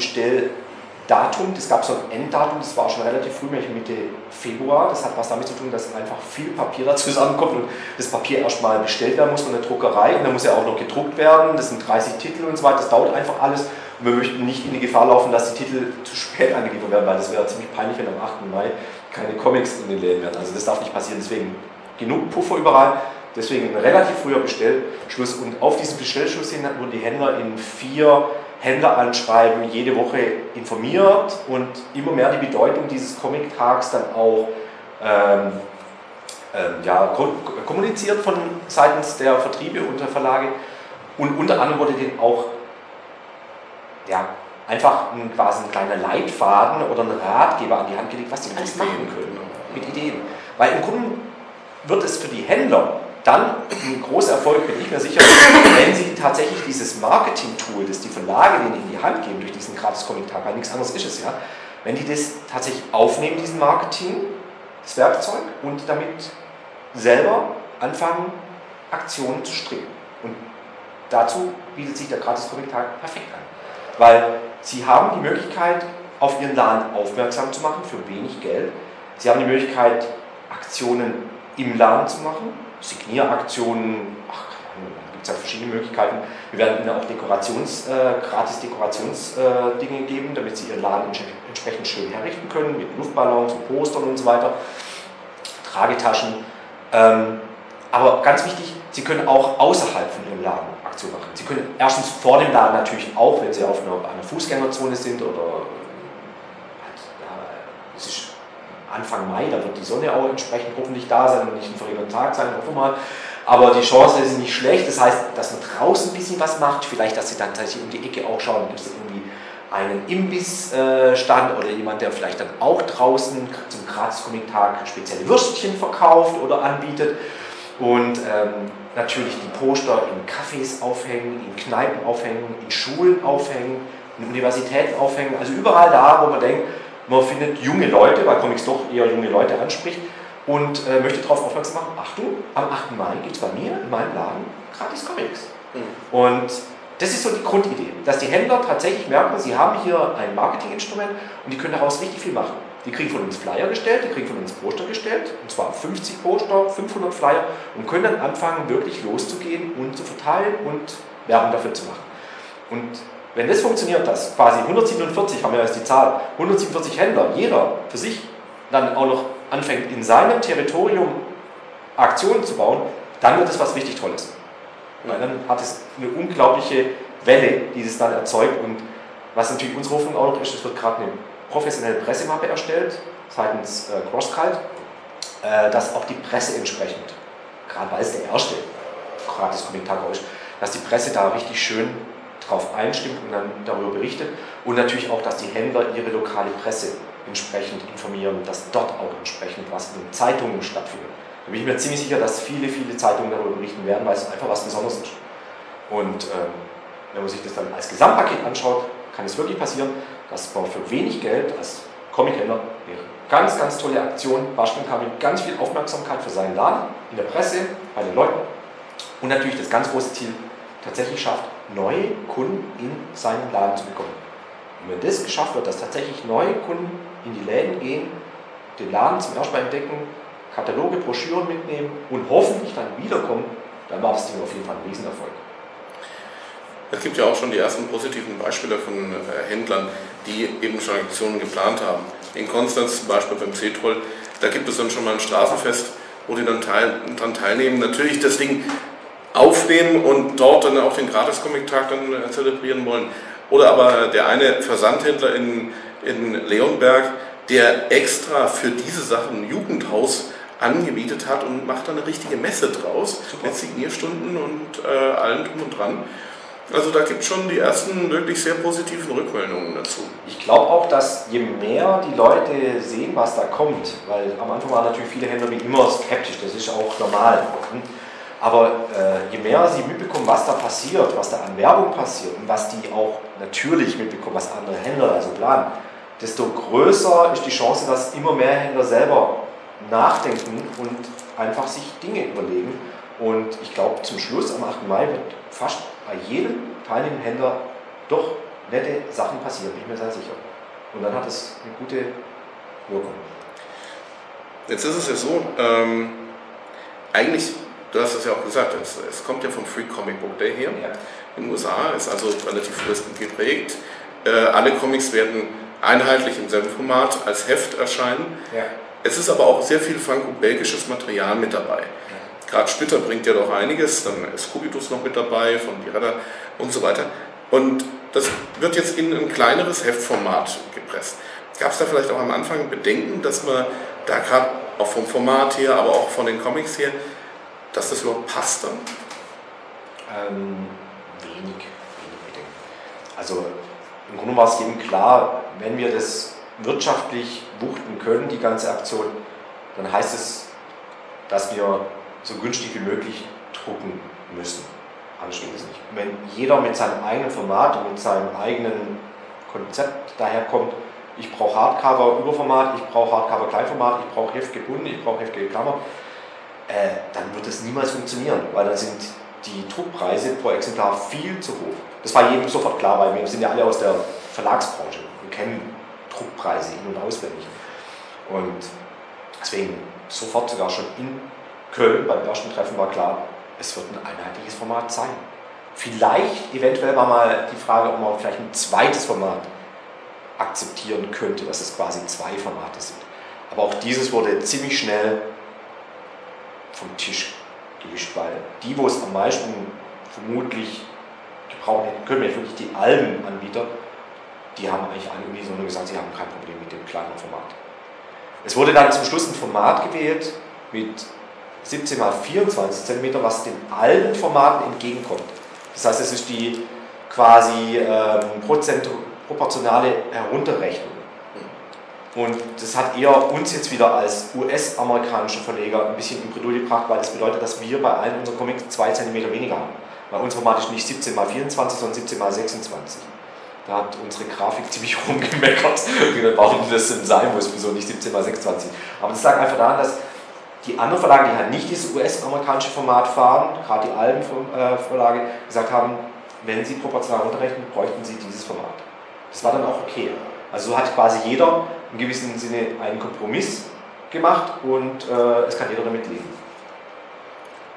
Bestelldatum. Es gab so ein Enddatum, das war schon relativ früh, nämlich Mitte Februar. Das hat was damit zu tun, dass einfach viel Papier da *laughs* zusammenkommt und das Papier erstmal bestellt werden muss von der Druckerei und dann muss ja auch noch gedruckt werden. Das sind 30 Titel und so weiter, das dauert einfach alles. Und wir möchten nicht in die Gefahr laufen, dass die Titel zu spät angeliefert werden, weil das wäre ziemlich peinlich, wenn am 8. Mai keine Comics in den Läden werden. Also das darf nicht passieren. Deswegen genug Puffer überall. Deswegen ein relativ früher Bestellschluss. Und auf diesen Bestellschluss hin wurden die Händler in vier Händleranschreiben jede Woche informiert und immer mehr die Bedeutung dieses Comic-Tags dann auch ähm, ähm, ja, kommuniziert von seitens der Vertriebe und der Verlage. Und unter anderem wurde denen auch ja, einfach ein, quasi ein kleiner Leitfaden oder ein Ratgeber an die Hand gelegt, was sie alles machen können. Mit Ideen. Weil im Grunde wird es für die Händler dann ein großer Erfolg, bin ich mir sicher, *laughs* wenn sie tatsächlich dieses Marketing-Tool, das die Verlage denen in die Hand geben durch diesen Gratis-Comic-Tag, weil nichts anderes ist es ja, wenn die das tatsächlich aufnehmen, diesen Marketing, das Werkzeug, und damit selber anfangen, Aktionen zu stricken. Und dazu bietet sich der Gratis-Comic-Tag perfekt an. Weil sie haben die Möglichkeit, auf ihren Laden aufmerksam zu machen für wenig Geld. Sie haben die Möglichkeit, Aktionen im Laden zu machen, Signieraktionen, ach, da gibt es ja verschiedene Möglichkeiten. Wir werden ihnen auch Dekorations, äh, gratis Dekorationsdinge äh, geben, damit sie ihren Laden entsprechend schön herrichten können, mit Luftballons und Postern und so weiter, Tragetaschen. Ähm, aber ganz wichtig, Sie können auch außerhalb von Ihrem Laden Aktion machen. Sie können erstens vor dem Laden natürlich auch, wenn Sie auf einer, einer Fußgängerzone sind oder ja, es ist Anfang Mai, da wird die Sonne auch entsprechend hoffentlich da sein und nicht ein verregneter Tag sein, hoffen wir mal. Aber die Chance ist nicht schlecht. Das heißt, dass man draußen ein bisschen was macht. Vielleicht, dass Sie dann tatsächlich um die Ecke auch schauen, gibt es irgendwie einen Imbissstand oder jemand, der vielleicht dann auch draußen zum Gratis-Comic-Tag spezielle Würstchen verkauft oder anbietet. Und ähm, natürlich die Poster in Cafés aufhängen, in Kneipen aufhängen, in Schulen aufhängen, in Universitäten aufhängen. Also überall da, wo man denkt, man findet junge Leute, weil Comics doch eher junge Leute anspricht und äh, möchte darauf aufmerksam machen, Achtung, am 8. Mai gibt es bei mir in meinem Laden gratis Comics. Mhm. Und das ist so die Grundidee, dass die Händler tatsächlich merken, sie haben hier ein Marketinginstrument und die können daraus richtig viel machen. Die kriegen von uns Flyer gestellt, die kriegen von uns Poster gestellt, und zwar 50 Poster, 500 Flyer und können dann anfangen, wirklich loszugehen und zu verteilen und Werbung dafür zu machen. Und wenn das funktioniert, dass quasi 147, haben wir jetzt die Zahl, 147 Händler, jeder für sich dann auch noch anfängt, in seinem Territorium Aktionen zu bauen, dann wird es was richtig Tolles. Weil dann hat es eine unglaubliche Welle, die es dann erzeugt. Und was natürlich unsere Hoffnung auch noch ist, es wird gerade eine professionelle Pressemappe erstellt, seitens äh, CrossCult, äh, dass auch die Presse entsprechend, gerade weil es der erste gratis Kommentar ist, dass die Presse da richtig schön drauf einstimmt und dann darüber berichtet und natürlich auch, dass die Händler ihre lokale Presse entsprechend informieren, dass dort auch entsprechend was in Zeitungen stattfindet. Da bin ich mir ziemlich sicher, dass viele, viele Zeitungen darüber berichten werden, weil es einfach was Besonderes ist. Und ähm, wenn man sich das dann als Gesamtpaket anschaut, kann es wirklich passieren, dass man für wenig Geld als Comic-Händler wäre. Ganz, ganz tolle Aktion. Baschkin kam mit ganz viel Aufmerksamkeit für seinen Laden, in der Presse, bei den Leuten. Und natürlich das ganz große Ziel, tatsächlich schafft, neue Kunden in seinen Laden zu bekommen. Und wenn das geschafft wird, dass tatsächlich neue Kunden in die Läden gehen, den Laden zum ersten Mal entdecken, Kataloge, Broschüren mitnehmen und hoffentlich dann wiederkommen, dann war das Ding auf jeden Fall ein Riesenerfolg. Es gibt ja auch schon die ersten positiven Beispiele von äh, Händlern, die eben schon Aktionen geplant haben. In Konstanz zum Beispiel beim C-Troll, da gibt es dann schon mal ein Straßenfest, wo die dann teil, daran teilnehmen. Natürlich das Ding aufnehmen und dort dann auch den Gratis-Comic-Tag dann äh, zelebrieren wollen. Oder aber der eine Versandhändler in, in Leonberg, der extra für diese Sachen ein Jugendhaus angemietet hat und macht dann eine richtige Messe draus mit Signierstunden und äh, allem drum und dran. Also da gibt es schon die ersten wirklich sehr positiven Rückmeldungen dazu. Ich glaube auch, dass je mehr die Leute sehen, was da kommt, weil am Anfang waren natürlich viele Händler wie immer skeptisch, das ist auch normal. Aber äh, je mehr sie mitbekommen, was da passiert, was da an Werbung passiert und was die auch natürlich mitbekommen, was andere Händler also planen, desto größer ist die Chance, dass immer mehr Händler selber nachdenken und einfach sich Dinge überlegen. Und ich glaube, zum Schluss am 8. Mai wird fast bei jedem teilnehmenden Händler doch nette Sachen passieren, bin ich mir sehr sicher. Und dann hat es eine gute Wirkung. Jetzt ist es ja so, ähm, eigentlich, du hast es ja auch gesagt, es, es, kommt ja vom Free Comic Book Day her ja. in den USA, ist also relativ frist geprägt. Äh, alle Comics werden einheitlich im selben Format als Heft erscheinen. Ja. Es ist aber auch sehr viel franco-belgisches Material mit dabei. Gerade Splitter bringt ja doch einiges, dann ist Kubitus noch mit dabei von Birada und so weiter. Und das wird jetzt in ein kleineres Heftformat gepresst. Gab es da vielleicht auch am Anfang Bedenken, dass man da gerade auch vom Format her, aber auch von den Comics her, dass das überhaupt passt dann? Ähm, wenig, wenig Bedenken. Also im Grunde war es jedem klar, wenn wir das wirtschaftlich wuchten können, die ganze Aktion, dann heißt es, dass wir so günstig wie möglich drucken müssen. Anders geht es nicht. Wenn jeder mit seinem eigenen Format und mit seinem eigenen Konzept daherkommt, ich brauche Hardcover Überformat, ich brauche Hardcover Kleinformat, ich brauche Heft gebunden, ich brauche Heft geklammert, äh, dann wird das niemals funktionieren, weil dann sind die Druckpreise pro Exemplar viel zu hoch. Das war jedem sofort klar, weil wir sind ja alle aus der Verlagsbranche. Wir kennen Druckpreise in- und auswendig. Und deswegen sofort sogar schon in Köln beim ersten Treffen war klar, es wird ein einheitliches Format sein. Vielleicht, eventuell war mal die Frage, ob man vielleicht ein zweites Format akzeptieren könnte, dass es quasi zwei Formate sind. Aber auch dieses wurde ziemlich schnell vom Tisch gewischt, weil die, wo es am meisten vermutlich gebraucht hätten können, wirklich die Albenanbieter, die haben eigentlich alle unisono gesagt, sie haben kein Problem mit dem kleinen Format. Es wurde dann zum Schluss ein Format gewählt mit 17 x 24 cm, was den alten Formaten entgegenkommt. Das heißt, es ist die quasi ähm, proportionale Herunterrechnung. Und das hat eher uns jetzt wieder als US-amerikanischer Verleger ein bisschen in Bredouille gebracht, weil das bedeutet, dass wir bei allen unseren Comics 2 cm weniger haben. Bei uns Format ist nicht 17 x 24, sondern 17 x 26. Da hat unsere Grafik *laughs* ziemlich rumgemeckert. Warum das denn sein muss, wieso nicht 17 x 26. Aber das lag einfach daran, dass die anderen Verlage, die halt nicht dieses US-amerikanische Format fahren, gerade die Alben-Verlage, gesagt haben, wenn sie proportional runterrechnen, bräuchten sie dieses Format. Das war dann auch okay. Also so hat quasi jeder im gewissen Sinne einen Kompromiss gemacht und äh, es kann jeder damit leben.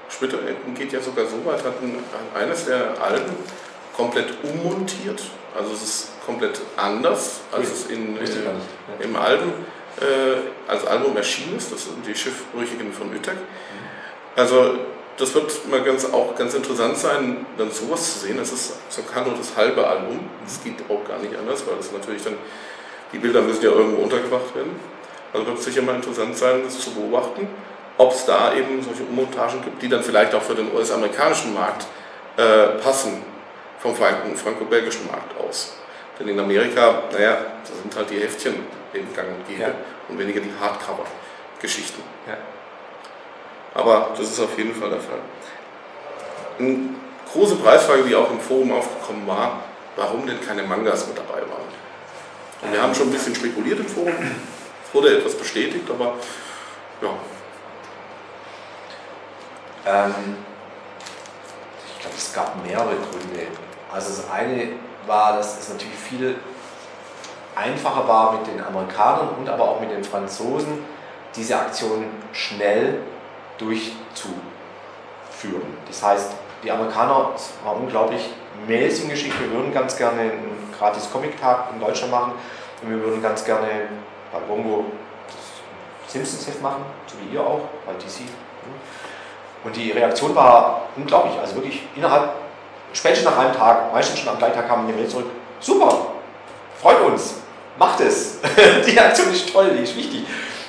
Splitter geht ja sogar so weit, hat eines der Alben komplett ummontiert. Also es ist komplett anders, als es in, in, im Album äh, als Album erschienen ist. Das sind die Schiffbrüchigen von Ütag. Also das wird mal ganz, auch ganz interessant sein, dann sowas zu sehen. Es ist sogar nur das halbe Album. Es geht auch gar nicht anders, weil das natürlich dann, die Bilder müssen ja irgendwo untergebracht werden. Also wird es sicher mal interessant sein, das zu beobachten, ob es da eben solche Ummontagen gibt, die dann vielleicht auch für den US-amerikanischen Markt äh, passen, vom franco-belgischen Markt aus. Denn in Amerika, naja, da sind halt die Heftchen eben gang und gäbe ja. und weniger die Hardcover-Geschichten. Ja. Aber das ist auf jeden Fall der Fall. Eine große Preisfrage, die auch im Forum aufgekommen war, warum denn keine Mangas mit dabei waren. Und wir haben schon ein bisschen spekuliert im Forum. Wurde etwas bestätigt, aber ja. Ähm, ich glaube, es gab mehrere Gründe. Also das eine war, dass es natürlich viel einfacher war mit den Amerikanern und aber auch mit den Franzosen, diese Aktion schnell durchzuführen. Das heißt, die Amerikaner, es war unglaublich, Mails geschickt, wir würden ganz gerne einen gratis Comic-Tag in Deutschland machen. Und wir würden ganz gerne bei Bongo das Simpsons Heft machen, so wie ihr auch, bei DC. Und die Reaktion war unglaublich, also wirklich innerhalb, spätestens nach einem Tag, meistens schon am gleichen Tag kam eine Mail zurück, super, freut uns, macht es. *laughs* die Aktion ist toll, die ist wichtig,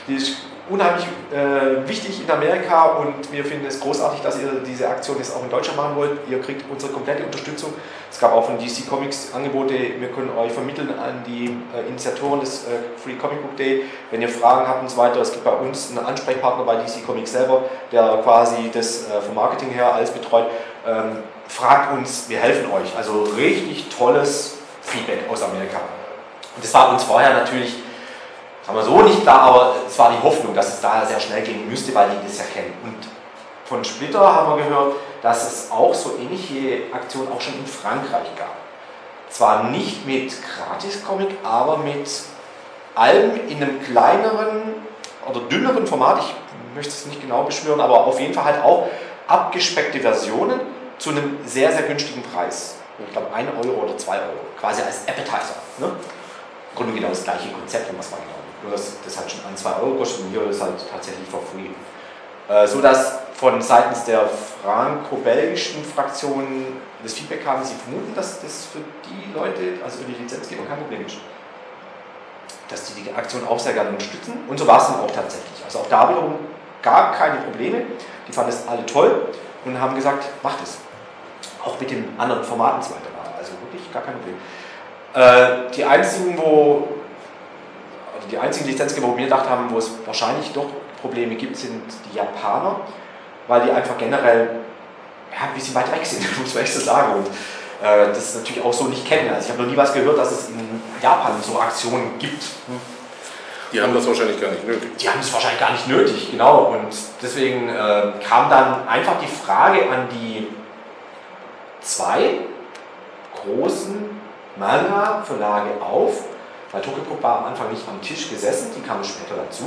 die ist unheimlich äh, wichtig in Amerika und wir finden es großartig, dass ihr diese Aktion jetzt auch in Deutschland machen wollt. Ihr kriegt unsere komplette Unterstützung. Es gab auch von DC Comics Angebote, wir können euch vermitteln an die äh, Initiatoren des äh, Free Comic Book Day, wenn ihr Fragen habt und so weiter. Es gibt bei uns einen Ansprechpartner bei DC Comics selber, der quasi das äh, vom Marketing her alles betreut. Ähm, fragt uns, wir helfen euch. Also richtig tolles Feedback aus Amerika. Und das war uns vorher natürlich sagen wir so nicht klar, aber es war die Hoffnung, dass es da sehr schnell gehen müsste, weil die das ja kennen. Und von Splitter haben wir gehört, dass es auch so ähnliche Aktionen auch schon in Frankreich gab. Zwar nicht mit Gratis-Comic, aber mit Alben in einem kleineren oder dünneren Format, ich möchte es nicht genau beschwören, aber auf jeden Fall halt auch abgespeckte Versionen zu einem sehr, sehr günstigen Preis. Ich glaube 1 Euro oder 2 Euro, quasi als Appetizer. Ne? Im Grunde genau das gleiche Konzept, was man glaubt. Nur das, das hat schon ein, zwei Euro gekostet und hier ist halt tatsächlich for free. Äh, so dass von seitens der franco-belgischen Fraktion das Feedback kam, sie vermuten, dass das für die Leute, also für die Lizenzgeber, kein Problem ist. Dass die die Aktion auch sehr gerne unterstützen und so war es dann auch tatsächlich. Also auch da wiederum gab keine Probleme, die fanden es alle toll und haben gesagt, macht es. Auch mit den anderen Formaten und so weiter. Also wirklich gar kein Problem. Äh, die einzigen, wo die einzigen Lizenzgeber, wo wir gedacht haben, wo es wahrscheinlich doch Probleme gibt, sind die Japaner, weil die einfach generell ja, ein bisschen weit weg sind, *laughs* muss man echt so sagen. Und äh, das natürlich auch so nicht kennen. Also ich habe noch nie was gehört, dass es in Japan so Aktionen gibt. Die haben das wahrscheinlich gar nicht nötig. Die haben es wahrscheinlich gar nicht nötig, genau. Und deswegen äh, kam dann einfach die Frage an die zwei großen Manga-Verlage auf, weil Tokyopop war am Anfang nicht am Tisch gesessen, die kamen später dazu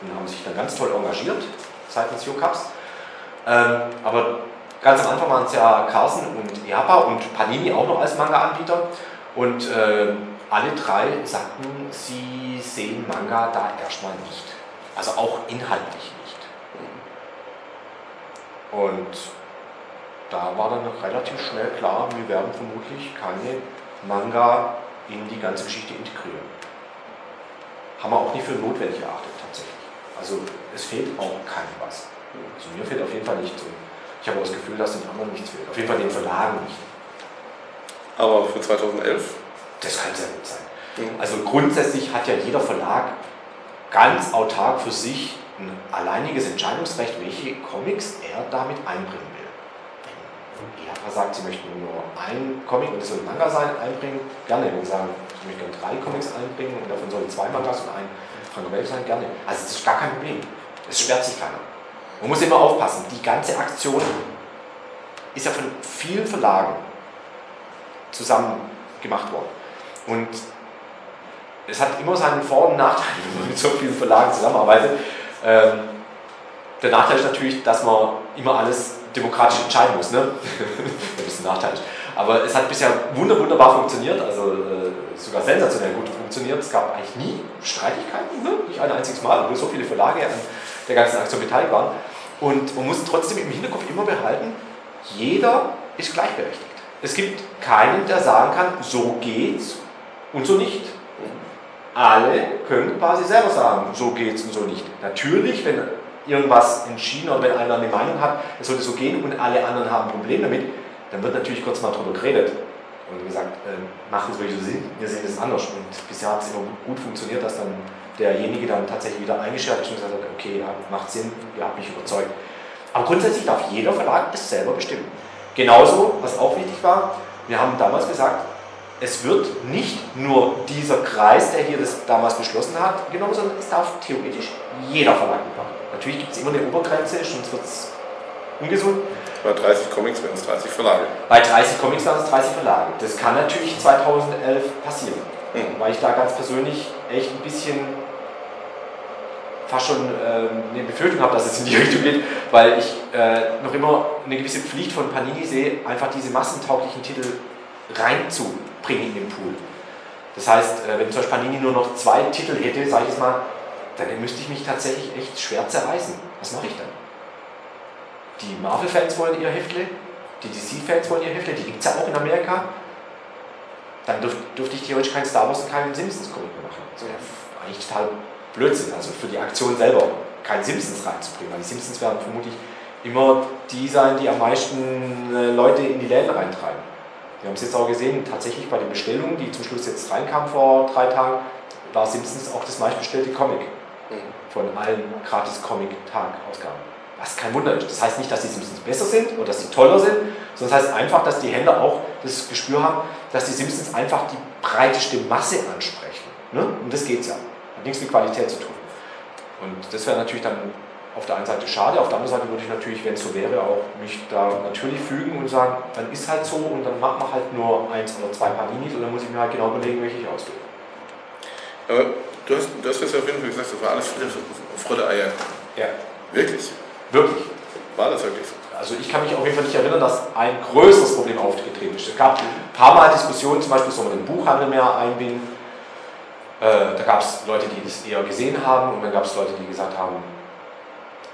und haben sich dann ganz toll engagiert seitens Yokaps. Ähm, aber ganz am Anfang waren es ja Carson und Japa und Panini auch noch als Manga-Anbieter. Und äh, alle drei sagten, sie sehen Manga da erstmal nicht. Also auch inhaltlich nicht. Und da war dann relativ schnell klar, wir werden vermutlich keine Manga in die ganze Geschichte integrieren. Haben wir auch nicht für notwendig erachtet tatsächlich. Also es fehlt auch keinem was. Also mir fehlt auf jeden Fall nichts. Ich habe auch das Gefühl, dass den anderen nichts fehlt. Auf jeden Fall den Verlagen nicht. Aber für 2011? Das kann sehr gut sein. Mhm. Also grundsätzlich hat ja jeder Verlag ganz autark für sich ein alleiniges Entscheidungsrecht, welche Comics er damit einbringen will. Wenn EHPA sagt, sie möchten nur einen Comic und es soll ein Manga sein, einbringen, gerne. Wenn sie sagen, ich möchte drei Comics einbringen und davon sollen zwei Mangas und ein Franco sein, gerne. Also das ist gar kein Problem. Es sperrt sich keiner. Man muss immer aufpassen, die ganze Aktion ist ja von vielen Verlagen zusammen gemacht worden. Und es hat immer seinen Vor- und Nachteil, *laughs* wenn man mit so vielen Verlagen zusammenarbeitet. Ähm, der Nachteil ist natürlich, dass man immer alles demokratisch entscheiden muss. Ne? *laughs* ein Nachteil. Aber es hat bisher wunderbar funktioniert, also äh, sogar sensationell gut funktioniert. Es gab eigentlich nie Streitigkeiten, ne? nicht ein einziges Mal, obwohl so viele Verlage an der ganzen Aktion beteiligt waren. Und man muss trotzdem im Hinterkopf immer behalten, jeder ist gleichberechtigt. Es gibt keinen, der sagen kann, so geht's und so nicht. Alle können quasi selber sagen, so geht's und so nicht. Natürlich, wenn irgendwas entschieden oder wenn einer eine Meinung hat, es sollte so gehen und alle anderen haben ein Problem damit, dann wird natürlich kurz mal darüber geredet und gesagt, äh, macht es wirklich so Sinn, wir sehen es anders. Und bisher hat es immer gut funktioniert, dass dann derjenige dann tatsächlich wieder eingeschert ist und gesagt hat, okay, ja, macht Sinn, ihr habt mich überzeugt. Aber grundsätzlich darf jeder Verlag es selber bestimmen. Genauso, was auch wichtig war, wir haben damals gesagt, es wird nicht nur dieser Kreis, der hier das damals beschlossen hat, genommen, sondern es darf theoretisch jeder Verlag mitmachen. Natürlich gibt es immer eine Obergrenze, sonst wird es ungesund. Bei 30 Comics wären es 30 Verlage. Bei 30 Comics waren es 30 Verlage. Das kann natürlich 2011 passieren, Mhm. weil ich da ganz persönlich echt ein bisschen fast schon ähm, eine Befürchtung habe, dass es in die *laughs* Richtung geht, weil ich äh, noch immer eine gewisse Pflicht von Panini sehe, einfach diese massentauglichen Titel reinzubringen in den Pool. Das heißt, äh, wenn zum Beispiel Panini nur noch zwei Titel hätte, sage ich jetzt mal, dann müsste ich mich tatsächlich echt schwer zerreißen. Was mache ich dann? Die Marvel-Fans wollen ihr Heftle, die DC-Fans wollen ihr Heftle, die gibt es ja auch in Amerika. Dann dürf, ich theoretisch keinen Star Wars und keinen Simpsons-Comic mehr machen. Das ist ja eigentlich total Blödsinn, also für die Aktion selber keinen Simpsons reinzubringen, weil die Simpsons werden vermutlich immer die sein, die am meisten äh, Leute in die Läden reintreiben. Wir haben es jetzt auch gesehen, tatsächlich bei den Bestellungen, die zum Schluss jetzt reinkamen vor drei Tagen, war Simpsons auch das meistbestellte Comic von allen gratis Comic-Tag-Ausgaben. Was kein Wunder ist. Das heißt nicht, dass die Simpsons besser sind oder dass sie toller sind, sondern das heißt einfach, dass die Händler auch das Gespür haben, dass die Simpsons einfach die breiteste Masse ansprechen. Ne? Und das geht ja. Hat nichts mit Qualität zu tun. Und das wäre natürlich dann auf der einen Seite schade, auf der anderen Seite würde ich natürlich, wenn es so wäre, auch mich da natürlich fügen und sagen, dann ist halt so und dann macht man halt nur eins oder zwei Paninis und dann muss ich mir halt genau überlegen, welche ich auswähle. Du hast, du hast jetzt auf jeden Fall gesagt, das war alles Freude Eier. Ja, Wirklich? wirklich. War das wirklich so? Also ich kann mich auf jeden Fall nicht erinnern, dass ein größeres Problem aufgetreten ist. Es gab ein paar Mal Diskussionen, zum Beispiel soll man den Buchhandel mehr einbinden. Äh, da gab es Leute, die das eher gesehen haben und dann gab es Leute, die gesagt haben,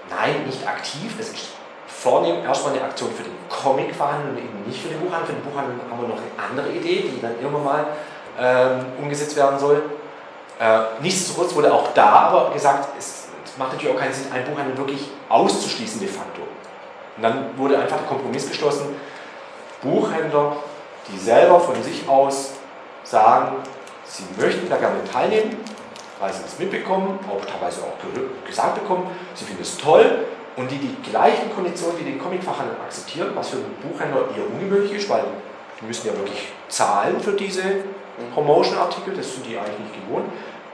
nein, nicht aktiv. Es ist vornehm erstmal eine Aktion für den Comichandel und eben nicht für den Buchhandel. Für den Buchhandel haben wir noch eine andere Idee, die dann irgendwann mal ähm, umgesetzt werden soll. Äh, nichtsdestotrotz wurde auch da aber gesagt, es, es macht natürlich auch keinen Sinn, einen Buchhandel wirklich auszuschließen de facto. Und dann wurde einfach der Kompromiss geschlossen, Buchhändler, die selber von sich aus sagen, sie möchten da gerne teilnehmen, weil sie das mitbekommen, auch teilweise auch ge- gesagt bekommen, sie finden es toll und die die gleichen Konditionen wie den Comicfachhandel akzeptieren, was für einen Buchhändler eher ungewöhnlich ist, weil die müssen ja wirklich zahlen für diese Promotion-Artikel, das sind die eigentlich nicht gewohnt.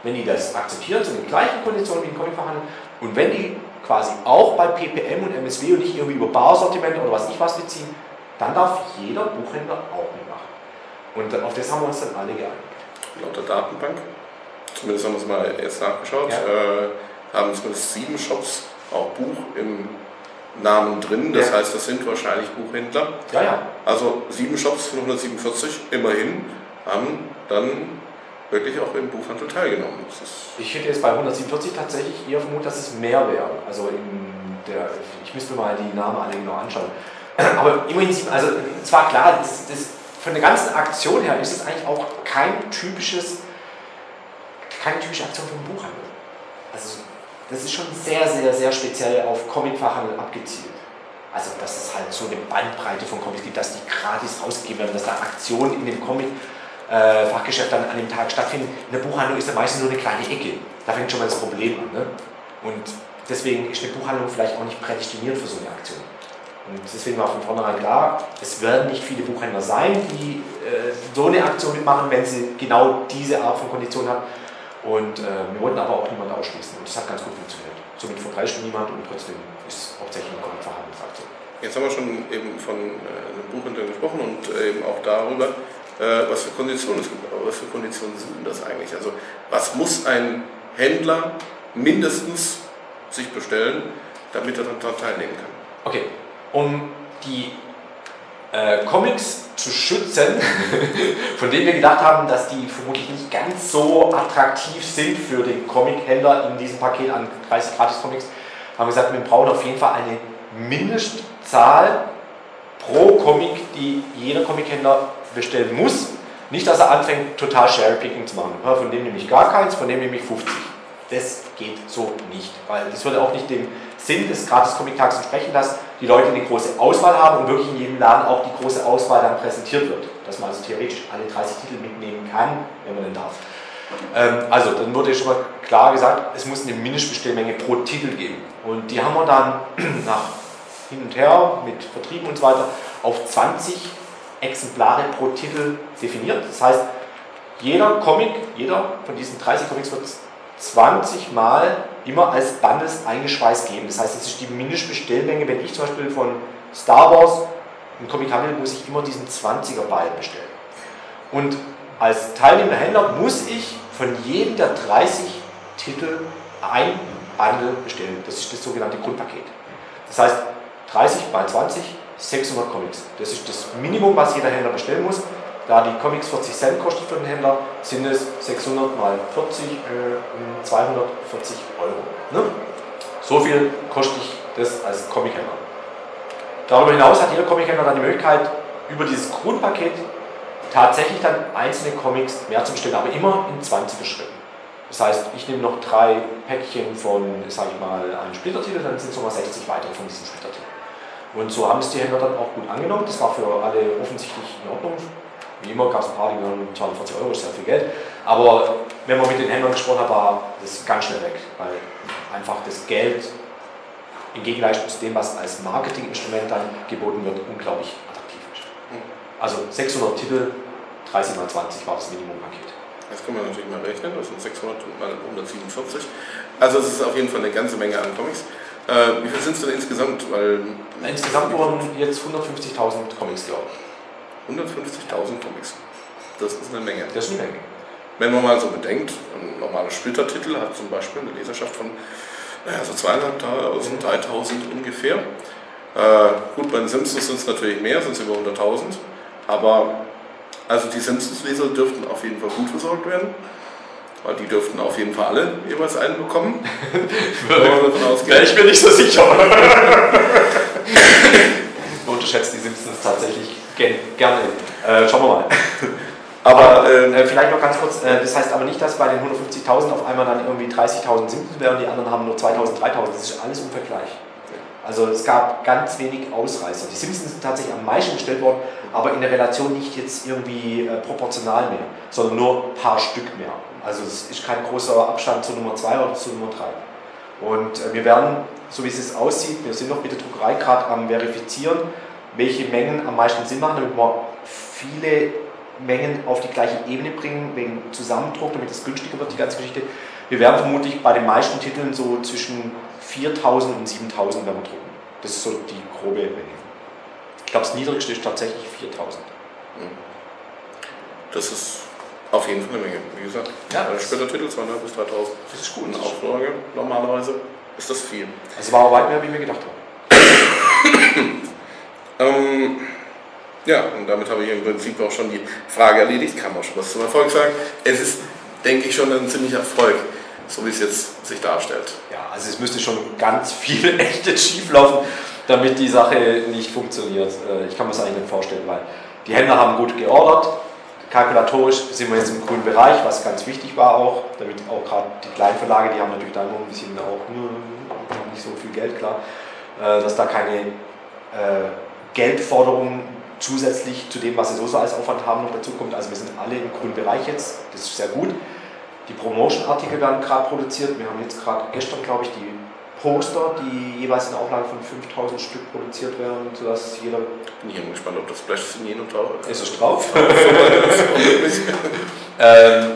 Wenn die das akzeptieren, zu den gleichen Konditionen wie ein Comicfachhandel und wenn die quasi auch bei PPM und MSW und nicht irgendwie über Barsortimente oder was ich was beziehen, dann darf jeder Buchhändler auch mitmachen. Und auf das haben wir uns dann alle geeinigt. Laut der Datenbank, zumindest haben wir es mal jetzt nachgeschaut, Ja. äh, haben zumindest sieben Shops auch Buch im Namen drin. Das Ja. heißt, das sind wahrscheinlich Buchhändler. Ja, ja. Also sieben Shops von 147 immerhin haben dann wirklich auch im Buchhandel teilgenommen. Ich hätte jetzt bei 147 tatsächlich eher vermutet, dass es mehr wäre. Also der, ich müsste mir mal die Namen alle genau anschauen. Aber immerhin, also es war klar, das, das, von der ganzen Aktion her ist es eigentlich auch kein typisches, keine typische Aktion für den Buchhandel. Also das ist schon sehr, sehr, sehr speziell auf Comicfachhandel abgezielt. Also dass es halt so eine Bandbreite von Comics gibt, dass die gratis rausgegeben werden, dass da Aktionen in dem Comic äh, Fachgeschäft dann an dem Tag stattfinden. In der Buchhandlung ist ja meistens nur eine kleine Ecke. Da fängt schon mal das Problem an. Ne? Und deswegen ist eine Buchhandlung vielleicht auch nicht prädestiniert für so eine Aktion. Und deswegen war von vornherein klar, es werden nicht viele Buchhändler sein, die äh, so eine Aktion mitmachen, wenn sie genau diese Art von Kondition haben. Und äh, wir wollten aber auch niemand ausschließen. Und das hat ganz gut funktioniert. Somit verpreist niemand und trotzdem ist hauptsächlich eine Verhandlungsaktion. Jetzt haben wir schon eben von äh, einem Buchhändler gesprochen und äh, eben auch darüber, äh, was für Konditionen es gibt. Aber was für Konditionen sind das eigentlich? Also was muss ein Händler mindestens sich bestellen, damit er dann daran teilnehmen kann? Okay, um die äh, Comics zu schützen, *laughs* von denen wir gedacht haben, dass die vermutlich nicht ganz so attraktiv sind für den Comichändler in diesem Paket an 30 Gratis-Comics, haben wir gesagt, wir brauchen auf jeden Fall eine Mindestzahl pro Comic, die jeder Comichändler bestellen muss. Nicht, dass er anfängt, total Cherry-Picking zu machen. Von dem nehme ich gar keins, von dem nehme ich 50. Das geht so nicht, weil das würde auch nicht dem Sinn des Gratis-Comic-Tags entsprechen, dass die Leute eine große Auswahl haben und wirklich in jedem Laden auch die große Auswahl dann präsentiert wird. Dass man also theoretisch alle 30 Titel mitnehmen kann, wenn man denn darf. Ähm, also, dann wurde schon mal klar gesagt, es muss eine Mindestbestellmenge pro Titel geben. Und die haben wir dann *clears throat* nach hin und her mit Vertrieben und so weiter auf 20 Exemplare pro Titel definiert. Das heißt, jeder Comic, jeder von diesen 30 Comics wird 20 Mal immer als Bundles eingeschweißt geben. Das heißt, es ist die Mindestbestellmenge. Wenn ich zum Beispiel von Star Wars einen Comic handle, muss ich immer diesen 20er Ball bestellen. Und als teilnehmender Händler muss ich von jedem der 30 Titel ein Bundle bestellen. Das ist das sogenannte Grundpaket. Das heißt, 30 mal 20, 600 Comics. Das ist das Minimum, was jeder Händler bestellen muss. Da die Comics 40 Cent kosten für den Händler, sind es 600 mal 40, äh, 240 Euro. Ne? So viel kostet ich das als Comichändler. Darüber hinaus hat jeder Comichändler dann die Möglichkeit, über dieses Grundpaket tatsächlich dann einzelne Comics mehr zu bestellen, aber immer in 20er Schritten. Das heißt, ich nehme noch drei Päckchen von, sage ich mal, einem Splittertitel, dann sind es nochmal 60 weitere von diesen Splittertiteln. Und so haben es die Händler dann auch gut angenommen. Das war für alle offensichtlich in Ordnung. Wie immer gab es ein paar, die waren 240 Euro, ist sehr viel Geld. Aber wenn man mit den Händlern gesprochen hat, war das ganz schnell weg, weil einfach das Geld im Gegenleistung zu dem, was als Marketinginstrument dann geboten wird, unglaublich attraktiv ist. Also 600 Titel, 30 mal 20 war das Minimumpaket. Das kann man natürlich mal rechnen, das sind 600 mal 147. Also es ist auf jeden Fall eine ganze Menge an Comics. Äh, wie viel sind es denn insgesamt? Weil Insgesamt wurden jetzt 150.000 Comics geordert. 150.000 Comics. Das ist eine Menge. Das ist eine Menge. Wenn man mal so bedenkt, ein normaler Splittertitel hat zum Beispiel eine Leserschaft von naja, so 2.500, 3.000 ungefähr. Äh, gut, bei den Simpsons sind es natürlich mehr, sind es über 100.000. Aber also die Simpsons-Leser dürften auf jeden Fall gut versorgt werden. Weil die dürften auf jeden Fall alle jeweils einen bekommen. *laughs* Ja, ich bin nicht so sicher. *laughs* Man unterschätzt die Simpsons tatsächlich gerne. Äh, schauen wir mal. *laughs* Aber ähm, äh, vielleicht noch ganz kurz, äh, das heißt aber nicht, dass bei den 150.000 auf einmal dann irgendwie 30.000 Simpsons wären, die anderen haben nur 2.000, 3.000. Das ist alles im Vergleich. Also es gab ganz wenig Ausreißer. Die Simpsons sind tatsächlich am meisten gestellt worden, aber in der Relation nicht jetzt irgendwie äh, proportional mehr, sondern nur ein paar Stück mehr. Also es ist kein großer Abstand zur Nummer 2 oder zur Nummer 3. Und äh, wir werden, so wie es aussieht, wir sind noch mit der Druckerei gerade am Verifizieren, welche Mengen am meisten Sinn machen, damit wir viele Mengen auf die gleiche Ebene bringen, wegen Zusammendruck, damit es günstiger wird, die ganze Geschichte. Wir werden vermutlich bei den meisten Titeln so zwischen 4000 und 7000 werden wir drucken. Das ist so die grobe Menge. Ich glaube, das niedrigste ist tatsächlich 4000. Das ist auf jeden Fall eine Menge. Wie gesagt, Ja, das- Splittertitel 2.500 bis 3.000. Das ist gut. Eine Auflage normalerweise ist das viel. Also war auch weit mehr, wie wir gedacht haben. *coughs* Ähm, ja, und damit habe ich im Prinzip auch schon die Frage erledigt. Kann man schon was zum Erfolg sagen. Es ist, denke ich, schon ein ziemlicher Erfolg, so wie es jetzt sich darstellt. Ja, also es müsste schon ganz viel *laughs* echt schief laufen, damit die Sache nicht funktioniert. Äh, Ich kann mir das eigentlich nicht vorstellen, weil die Händler haben gut geordert. Kalkulatorisch sind wir jetzt im grünen Bereich, was ganz wichtig war auch, damit auch gerade die kleinen Verlage, die haben natürlich da immer ein bisschen auch hm, nicht so viel Geld, klar, äh, dass da keine äh, Geldforderung zusätzlich zu dem, was sie so, so als Aufwand haben, noch dazu kommt. Also wir sind alle im grünen Bereich jetzt, das ist sehr gut. Die Promotion-Artikel werden gerade produziert. Wir haben jetzt gerade gestern, glaube ich, die Poster, die jeweils in Auflagen von 5000 Stück produziert werden, sodass jeder. Bin ich immer gespannt, ob das Splash Signieren und Taucher Ist es drauf? *laughs* ähm,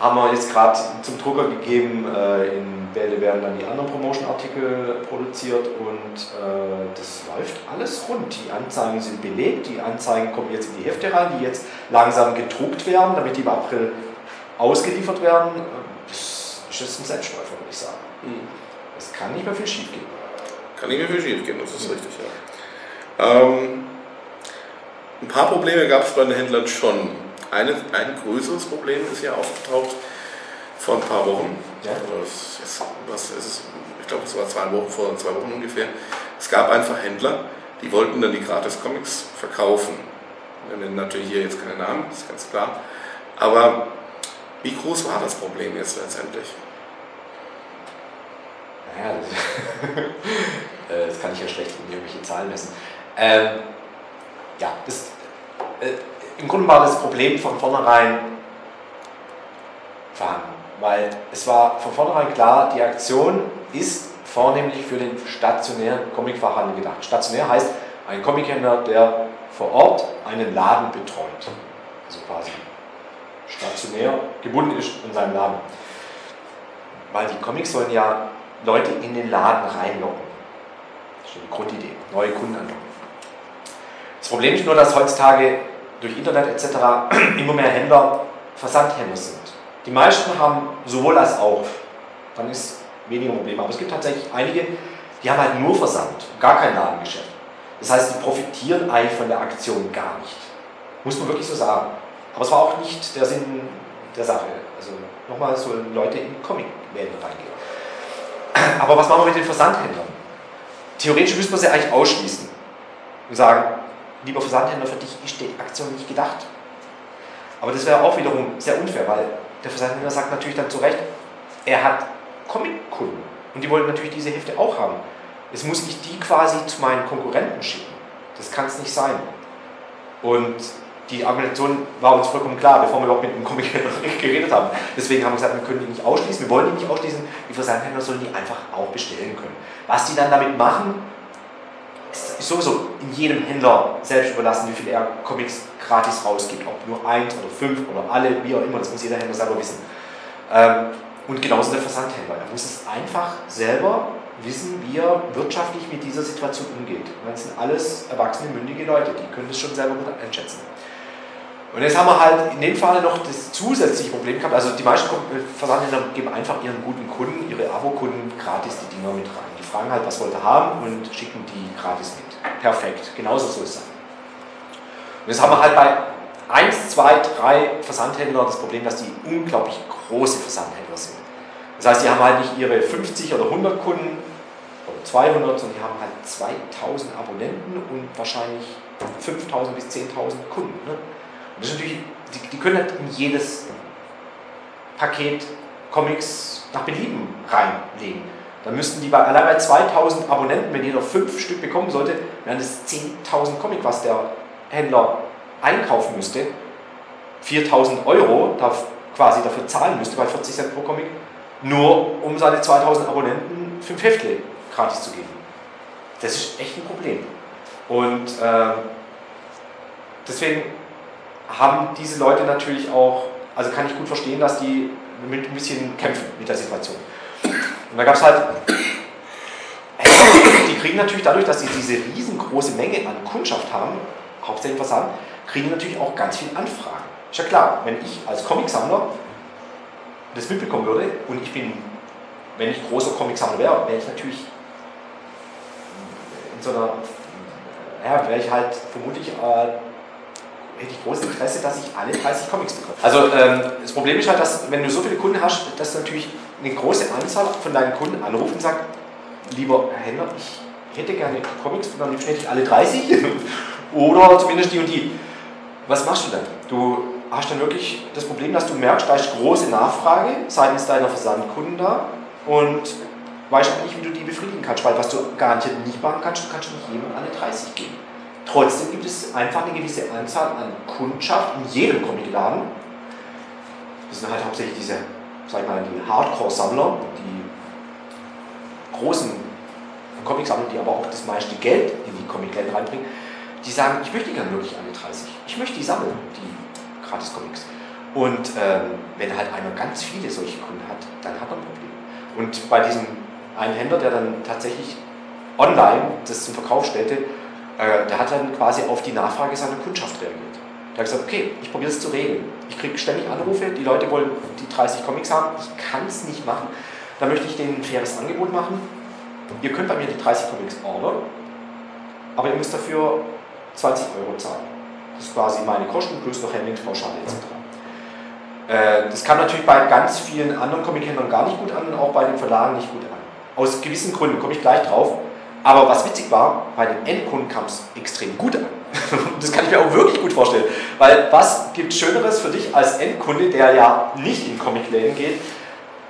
haben wir jetzt gerade zum Drucker gegeben. Äh, in Bälde werden dann die anderen Promotion-Artikel produziert und äh, das läuft alles rund. Die Anzeigen sind belegt, die Anzeigen kommen jetzt in die Hefte rein, die jetzt langsam gedruckt werden, damit die im April ausgeliefert werden. Das ist jetzt ein Selbstläufer, würde ich sagen. Es kann nicht mehr viel schief gehen. Kann nicht mehr viel schief gehen, das ist richtig, ja. Ähm, ein paar Probleme gab es bei den Händlern schon. Eine, ein größeres Problem ist ja aufgetaucht vor ein paar Wochen. Ja. Es ist, ist? Ich glaube, es war zwei Wochen, vor zwei Wochen ungefähr. Es gab einfach Händler, die wollten dann die Gratis-Comics verkaufen. Wir nennen natürlich hier jetzt keine Namen, ist ganz klar. Aber wie groß war das Problem jetzt letztendlich? Naja, das, *laughs* äh, kann ich ja schlecht in irgendwelche Zahlen messen. Ähm, ja, das, äh, im Grunde war das Problem von vornherein vorhanden, weil es war von vornherein klar, die Aktion ist vornehmlich für den stationären Comicfachhandel gedacht. Stationär heißt ein Comichändler, der vor Ort einen Laden betreut. Also quasi stationär gebunden ist in seinem Laden. Weil die Comics sollen ja Leute in den Laden reinlocken. Das ist die Grundidee. Neue Kunden anlocken. Das Problem ist nur, dass heutzutage durch Internet etc. *clears throat* immer mehr Händler Versandhändler sind. Die meisten haben sowohl als auch. Dann ist weniger Problem. Aber es gibt tatsächlich einige, die haben halt nur Versand, gar kein Ladengeschäft. Das heißt, die profitieren eigentlich von der Aktion gar nicht. Muss man wirklich so sagen. Aber es war auch nicht der Sinn der Sache. Also nochmal sollen Leute in Comic-Läden reingehen. Aber was machen wir mit den Versandhändlern? Theoretisch müsste man sie eigentlich ausschließen und sagen, lieber Versandhändler, für dich ist die Aktion nicht gedacht. Aber das wäre auch wiederum sehr unfair, weil der Versandhändler sagt natürlich dann zu Recht, er hat Comic-Kunden und die wollen natürlich diese Hefte auch haben. Es muss nicht die quasi zu meinen Konkurrenten schicken. Das kann es nicht sein. Und die Argumentation war uns vollkommen klar, bevor wir überhaupt mit dem Comic-Händler *laughs* geredet haben. Deswegen haben wir gesagt, wir können die nicht ausschließen, wir wollen die nicht ausschließen, die Versandhändler sollen die einfach auch bestellen können. Was die dann damit machen, ist sowieso in jedem Händler selbst überlassen, wie viel er Comics gratis rausgibt. Ob nur eins oder fünf oder alle, wie auch immer, das muss jeder Händler selber wissen. Ähm, und genauso der Versandhändler. Er muss es einfach selber wissen, wie er wirtschaftlich mit dieser Situation umgeht. Das sind alles erwachsene, mündige Leute, die können das schon selber gut einschätzen. Und jetzt haben wir halt in dem Fall noch das zusätzliche Problem gehabt. Also die meisten Versandhändler geben einfach ihren guten Kunden, ihre Abo-Kunden gratis die Dinger mit rein. Die fragen halt, was wollt ihr haben und schicken die gratis mit. Perfekt, genauso soll es sein. Und jetzt haben wir halt bei 1, 2, 3 Versandhändlern das Problem, dass die unglaublich große Versandhändler sind. Das heißt, die haben halt nicht ihre 50 oder 100 Kunden oder 200, sondern die haben halt 2000 Abonnenten und wahrscheinlich 5000 bis 10.000 Kunden. Ne? Das ist natürlich, die, die können nicht in jedes Paket Comics nach Belieben reinlegen. Dann müssten die bei allein bei 2000 Abonnenten, wenn jeder 5 Stück bekommen sollte, wären das 10.000 Comic, was der Händler einkaufen müsste. 4000 Euro darf quasi dafür zahlen müsste bei 40 Cent pro Comic nur um seine 2000 Abonnenten fünf Heftle gratis zu geben. Das ist echt ein Problem. Und äh, deswegen haben diese Leute natürlich auch, also kann ich gut verstehen, dass die mit ein bisschen kämpfen mit der Situation. Und da gab es halt, *clears throat* die kriegen natürlich dadurch, dass sie diese riesengroße Menge an Kundschaft haben, hauptsächlich Versand, kriegen die natürlich auch ganz viele Anfragen. Ist ja klar, wenn ich als Comicsammler das mitbekommen würde und ich bin, wenn ich großer Comicsammler wäre, wäre ich natürlich in so einer, ja, wäre ich halt vermutlich, äh, hätte ich großes Interesse, dass ich alle 30 Comics bekomme. Also ähm, das Problem ist halt, dass wenn du so viele Kunden hast, dass natürlich eine große Anzahl von deinen Kunden anruft und sagt, lieber Herr Händler, ich hätte gerne Comics, dann hätte ich alle 30 *laughs* oder zumindest die und die. Was machst du dann? Du hast dann wirklich das Problem, dass du merkst, da ist große Nachfrage seitens deiner Versandkunden da und weißt auch nicht, wie du die befriedigen kannst, weil was du garantiert nicht machen kannst, du kannst nicht jedem alle 30 geben. Trotzdem gibt es einfach eine gewisse Anzahl an Kundschaft in jedem Comicladen. Das sind halt hauptsächlich diese, sag ich mal, die Hardcore-Sammler, die großen Comic-Sammler, die aber auch das meiste Geld in die Comicläden reinbringen, die sagen, ich möchte gerne wirklich alle 30. Ich möchte die sammeln, die Gratis-Comics. Und ähm, wenn halt einer ganz viele solche Kunden hat, dann hat er ein Problem. Und bei diesem einen Händler, der dann tatsächlich online das zum Verkauf stellte, äh, der hat dann quasi auf die Nachfrage seiner Kundschaft reagiert. Der hat gesagt, okay, ich probiere es zu regeln. Ich kriege ständig Anrufe, die Leute wollen die 30 Comics haben, ich kann es nicht machen. Da möchte ich denen ein faires Angebot machen. Ihr könnt bei mir die 30 Comics ordern, aber ihr müsst dafür 20 Euro zahlen. Das ist quasi meine Kosten plus noch Handlingspauschale etc. Äh, das kam natürlich bei ganz vielen anderen Comic-Händlern gar nicht gut an und auch bei den Verlagen nicht gut an. Aus gewissen Gründen komme ich gleich drauf. Aber was witzig war, bei den Endkunden kam es extrem gut an. *laughs* das kann ich mir auch wirklich gut vorstellen. Weil was gibt Schöneres für dich als Endkunde, der ja nicht in Comicläden geht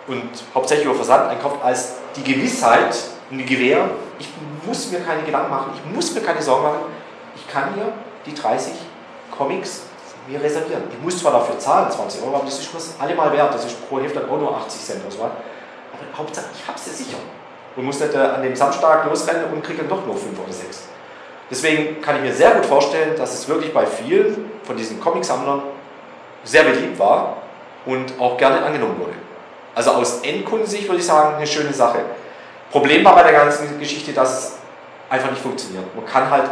und hauptsächlich über Versand einkauft, als die Gewissheit und die Gewähr, ich muss mir keine Gedanken machen, ich muss mir keine Sorgen machen, ich kann hier die 30 Comics mir reservieren. Ich muss zwar dafür zahlen, 20 Euro, aber das ist mir allemal wert. Das ist pro dann auch nur 80 Cent oder so. Aber Hauptsache, ich habe ja sicher. Und muss nicht äh, an dem Samstag losrennen und kriege dann doch nur 5 oder 6. Deswegen kann ich mir sehr gut vorstellen, dass es wirklich bei vielen von diesen Comicsammlern sehr beliebt war und auch gerne angenommen wurde. Also aus Endkundensicht würde ich sagen, eine schöne Sache. Problem war bei der ganzen Geschichte, dass es einfach nicht funktioniert. Man kann halt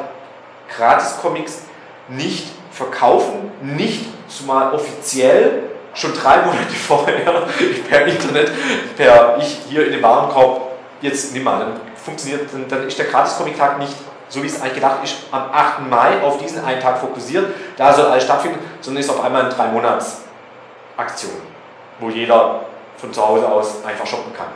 Gratis-Comics nicht verkaufen, nicht zumal offiziell schon drei Monate *laughs* vorher per Internet, per ich hier in den Warenkorb, jetzt nimm mal, dann funktioniert, dann, dann ist der Gratis-Comic-Tag nicht so wie es eigentlich gedacht ist, am 8. Mai auf diesen einen Tag fokussiert, da soll alles stattfinden, sondern ist auf einmal eine drei Monats Aktion, wo jeder von zu Hause aus einfach shoppen kann.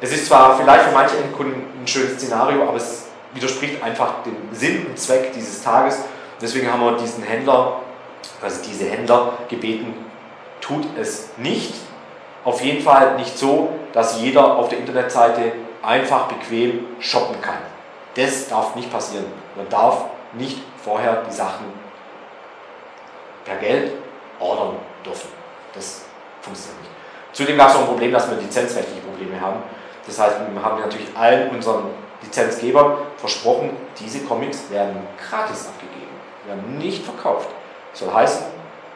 Es ist zwar vielleicht für manche Endkunden ein schönes Szenario, aber es widerspricht einfach dem Sinn und Zweck dieses Tages. Deswegen haben wir diesen Händler, also diese Händler gebeten, tut es nicht. Auf jeden Fall nicht so, dass jeder auf der Internetseite einfach bequem shoppen kann. Das darf nicht passieren. Man darf nicht vorher die Sachen per Geld ordern dürfen. Das funktioniert nicht. Zudem gab es auch ein Problem, dass wir lizenzrechtliche Probleme haben. Das heißt, wir haben natürlich allen unseren Lizenzgebern versprochen, diese Comics werden gratis abgegeben, werden nicht verkauft. Das soll heißen,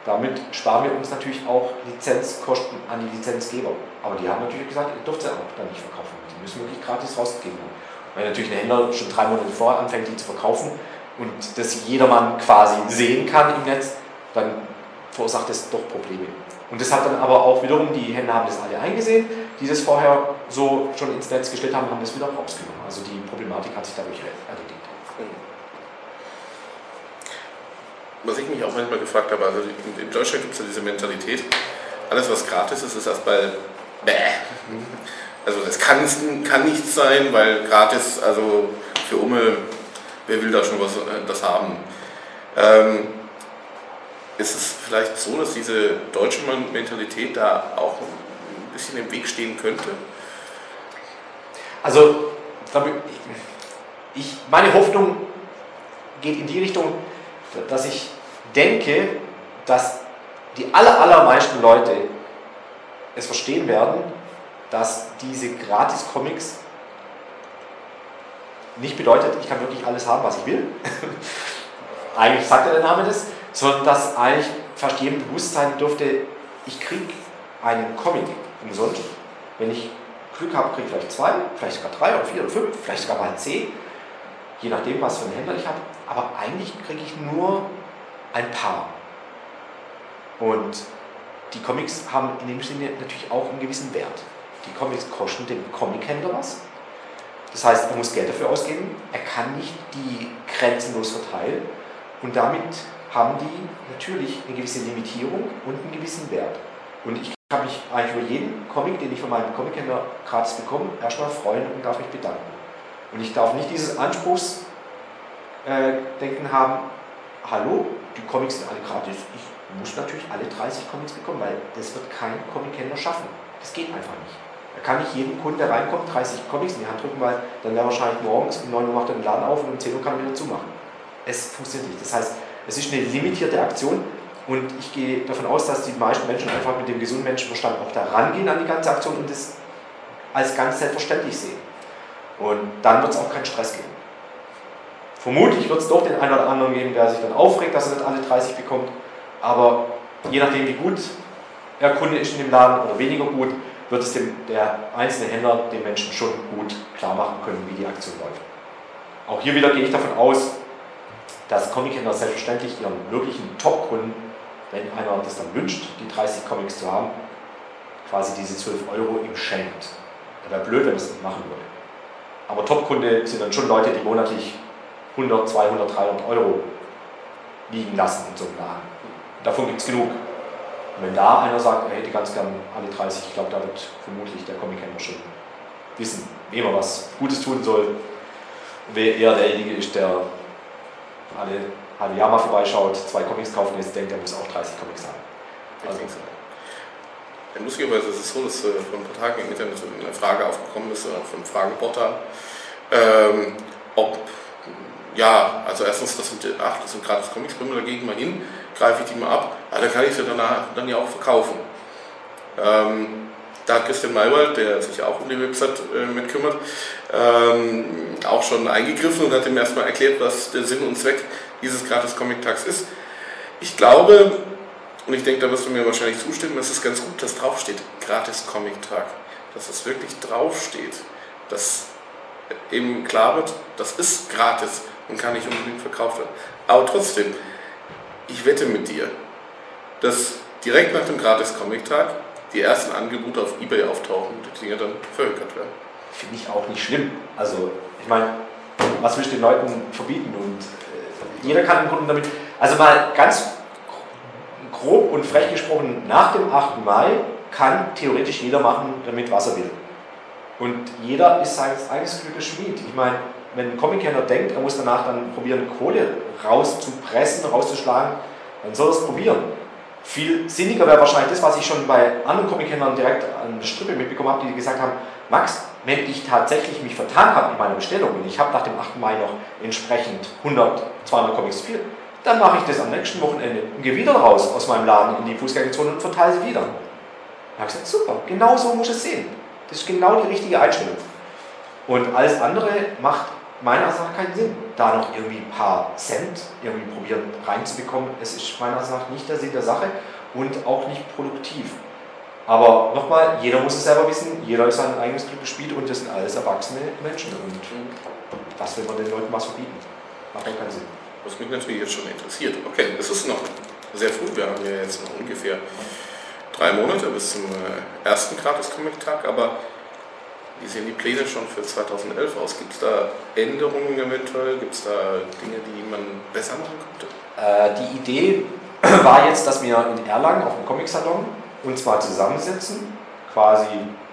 damit sparen wir uns natürlich auch Lizenzkosten an die Lizenzgeber. Aber die haben natürlich gesagt, ihr dürft sie auch dann nicht verkaufen. Die müssen wirklich gratis rausgegeben werden. Weil natürlich ein Händler schon drei Monate vorher anfängt, die zu verkaufen und das jedermann quasi sehen kann im Netz, dann verursacht das doch Probleme. Und das hat dann aber auch wiederum, die Händler haben das alle eingesehen, die das vorher so schon ins Netz gestellt haben, haben das wieder rausgenommen. Also die Problematik hat sich dadurch erledigt. Was ich mich auch manchmal gefragt habe, also in Deutschland gibt es ja diese Mentalität, alles was gratis ist, ist erstmal bäh. Also das kann, kann nichts sein, weil gratis, also für Umme, wer will da schon was äh, das haben? Ähm, ist es vielleicht so, dass diese deutsche Mentalität da auch ein bisschen im Weg stehen könnte? Also, ich, meine Hoffnung geht in die Richtung, dass ich denke, dass die aller, allermeisten Leute es verstehen werden, dass diese Gratis-Comics nicht bedeutet, ich kann wirklich alles haben, was ich will. *laughs* Eigentlich sagt ja der Name das, sondern dass eigentlich fast jedem bewusst sein dürfte, ich kriege einen Comic umsonst. Wenn ich Glück habe, kriege ich vielleicht zwei, vielleicht sogar drei oder vier oder fünf, vielleicht sogar mal zehn, je nachdem, was für einen Händler ich habe. Aber eigentlich kriege ich nur ein paar. Und die Comics haben in dem Sinne natürlich auch einen gewissen Wert. Die Comics kosten dem Comichändler was. Das heißt, er muss Geld dafür ausgeben. Er kann nicht die grenzenlos verteilen. Und damit haben die natürlich eine gewisse Limitierung und einen gewissen Wert. Und ich kann mich eigentlich über jeden Comic, den ich von meinem Comichändler gratis bekomme, erstmal freuen und darf mich bedanken. Und ich darf nicht dieses Anspruchsdenken haben, hallo, die Comics sind alle gratis, ich muss natürlich alle 30 Comics bekommen, weil das wird kein Comichändler schaffen. Das geht einfach nicht. Da kann nicht jedem Kunden, der reinkommt, 30 Comics in die Hand drücken, weil dann wäre wahrscheinlich morgens um 9 Uhr macht er den Laden auf und um 10 Uhr kann er wieder zumachen. Es funktioniert nicht. Das heißt, es ist eine limitierte Aktion und ich gehe davon aus, dass die meisten Menschen einfach mit dem gesunden Menschenverstand auch da rangehen an die ganze Aktion und das als ganz selbstverständlich sehen. Und dann wird es auch keinen Stress geben. Vermutlich wird es doch den einen oder anderen geben, der sich dann aufregt, dass er nicht alle 30 bekommt. Aber je nachdem, wie gut der Kunde ist in dem Laden oder weniger gut, wird es dem, der einzelne Händler den Menschen schon gut klar machen können, wie die Aktion läuft. Auch hier wieder gehe ich davon aus, dass Comichändler selbstverständlich ihren wirklichen Top-Kunden, wenn einer das dann wünscht, die 30 Comics zu haben, quasi diese 12 Euro ihm schenkt. Das wäre blöd, wenn das nicht machen würde. Aber Top-Kunde sind dann schon Leute, die monatlich 100, 200, 300 Euro liegen lassen in so einem Laden. Davon gibt es genug. Und wenn da einer sagt, er hätte ganz gern alle 30, ich glaube, da wird vermutlich der Comic-Händler schon wissen, wem er was Gutes tun soll. Und wer eher derjenige ist, der alle halbe Jahr mal vorbeischaut, zwei Comics kaufen jetzt denkt, er muss auch 30 Comics haben. Also, ja, lustigerweise ist es so, dass äh, vor ein paar Tagen im Internet eine Frage aufgekommen ist, auch vom Fragenportal, ähm, ob, ja, also erstens, das sind, ach, das sind gratis Comics, bringen wir dagegen mal hin, greife ich die mal ab, aber dann kann ich sie danach dann ja auch verkaufen. Ähm, da hat Christian Maywald, der sich auch um die Website äh, mit kümmert, ähm, auch schon eingegriffen und hat ihm erstmal erklärt, was der Sinn und Zweck dieses gratis Comic-Tags ist. Ich glaube, und ich denke, da wirst du mir wahrscheinlich zustimmen, es ist ganz gut, dass draufsteht, gratis Comic-Tag. Dass es wirklich draufsteht. Dass eben klar wird, das ist gratis und kann nicht unbedingt verkauft werden. Aber trotzdem, ich wette mit dir, dass direkt nach dem gratis Comic-Tag die ersten Angebote auf Ebay auftauchen und die Dinge dann verhökert werden. Finde ich auch nicht schlimm. Also, ich meine, was willst du den Leuten verbieten? Und äh, jeder kann im Grunde damit. Also, mal ganz grob und frech gesprochen, nach dem 8. Mai kann theoretisch jeder machen damit, was er will. Und jeder ist seines eigenes Glückes Schmied. Ich meine, wenn ein Comic-Kenner denkt, er muss danach dann probieren, Kohle rauszupressen, rauszuschlagen, dann soll er es probieren. Viel sinniger wäre wahrscheinlich das, was ich schon bei anderen Comic-Kennern direkt an der Strippe mitbekommen habe, die gesagt haben, Max, wenn ich tatsächlich mich vertan habe in meiner Bestellung und ich habe nach dem 8. Mai noch entsprechend 100, 200 Comics viel, dann mache ich das am nächsten Wochenende und gehe wieder raus aus meinem Laden in die Fußgängerzone und verteile sie wieder. Da habe ich gesagt, super, genau so muss es sehen. Das ist genau die richtige Einstellung. Und alles andere macht meiner Ansicht nach keinen Sinn, da noch irgendwie ein paar Cent irgendwie probieren reinzubekommen. Es ist meiner Ansicht nach nicht der Sinn der Sache und auch nicht produktiv. Aber nochmal, jeder muss es selber wissen, jeder ist sein eigenes Glück gespielt und das sind alles erwachsene Menschen. Und was will man den Leuten was verbieten? Macht auch keinen Sinn. Was mich natürlich jetzt schon interessiert. Okay, es ist noch sehr früh, wir haben ja jetzt noch ungefähr drei Monate bis zum äh, ersten Gratis-Comic-Tag, aber wie sehen die Pläne schon für 2011 aus? Gibt es da Änderungen eventuell? Gibt es da Dinge, die man besser machen könnte? Äh, die Idee *clears throat* war jetzt, dass wir in Erlangen auf dem Comic-Salon uns mal zusammensetzen, quasi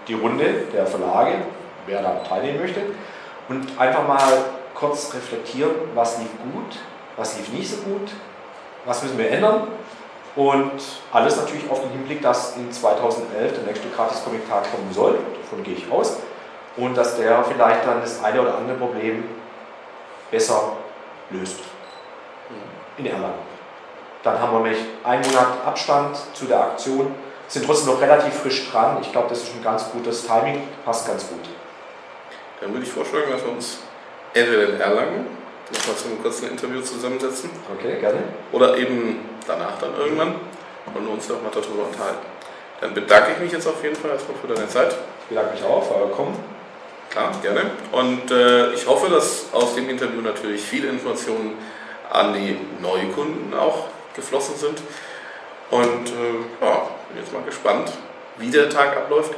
die Runde der Verlage, wer da teilnehmen möchte, und einfach mal kurz reflektieren, was lief gut, was lief nicht so gut, was müssen wir ändern und alles natürlich auf den Hinblick, dass in 2011 der nächste Gratis-Comic-Tag kommen soll, davon gehe ich aus, und dass der vielleicht dann das eine oder andere Problem besser löst in Erlangen. Dann haben wir nämlich einen Monat Abstand zu der Aktion, sind trotzdem noch relativ frisch dran. Ich glaube, das ist ein ganz gutes Timing, passt ganz gut. Dann würde ich vorschlagen, dass wir uns entweder in Erlangen nochmal zu einem kurzen Interview zusammensetzen. Okay, gerne. Oder eben danach dann irgendwann und uns nochmal darüber unterhalten. Dann bedanke ich mich jetzt auf jeden Fall erstmal für deine Zeit. Ich bedanke mich auch für euer Kommen. Klar, gerne. Und äh, ich hoffe, dass aus dem Interview natürlich viele Informationen an die Neukunden auch geflossen sind. Und äh, ja, bin jetzt mal gespannt, wie der Tag abläuft.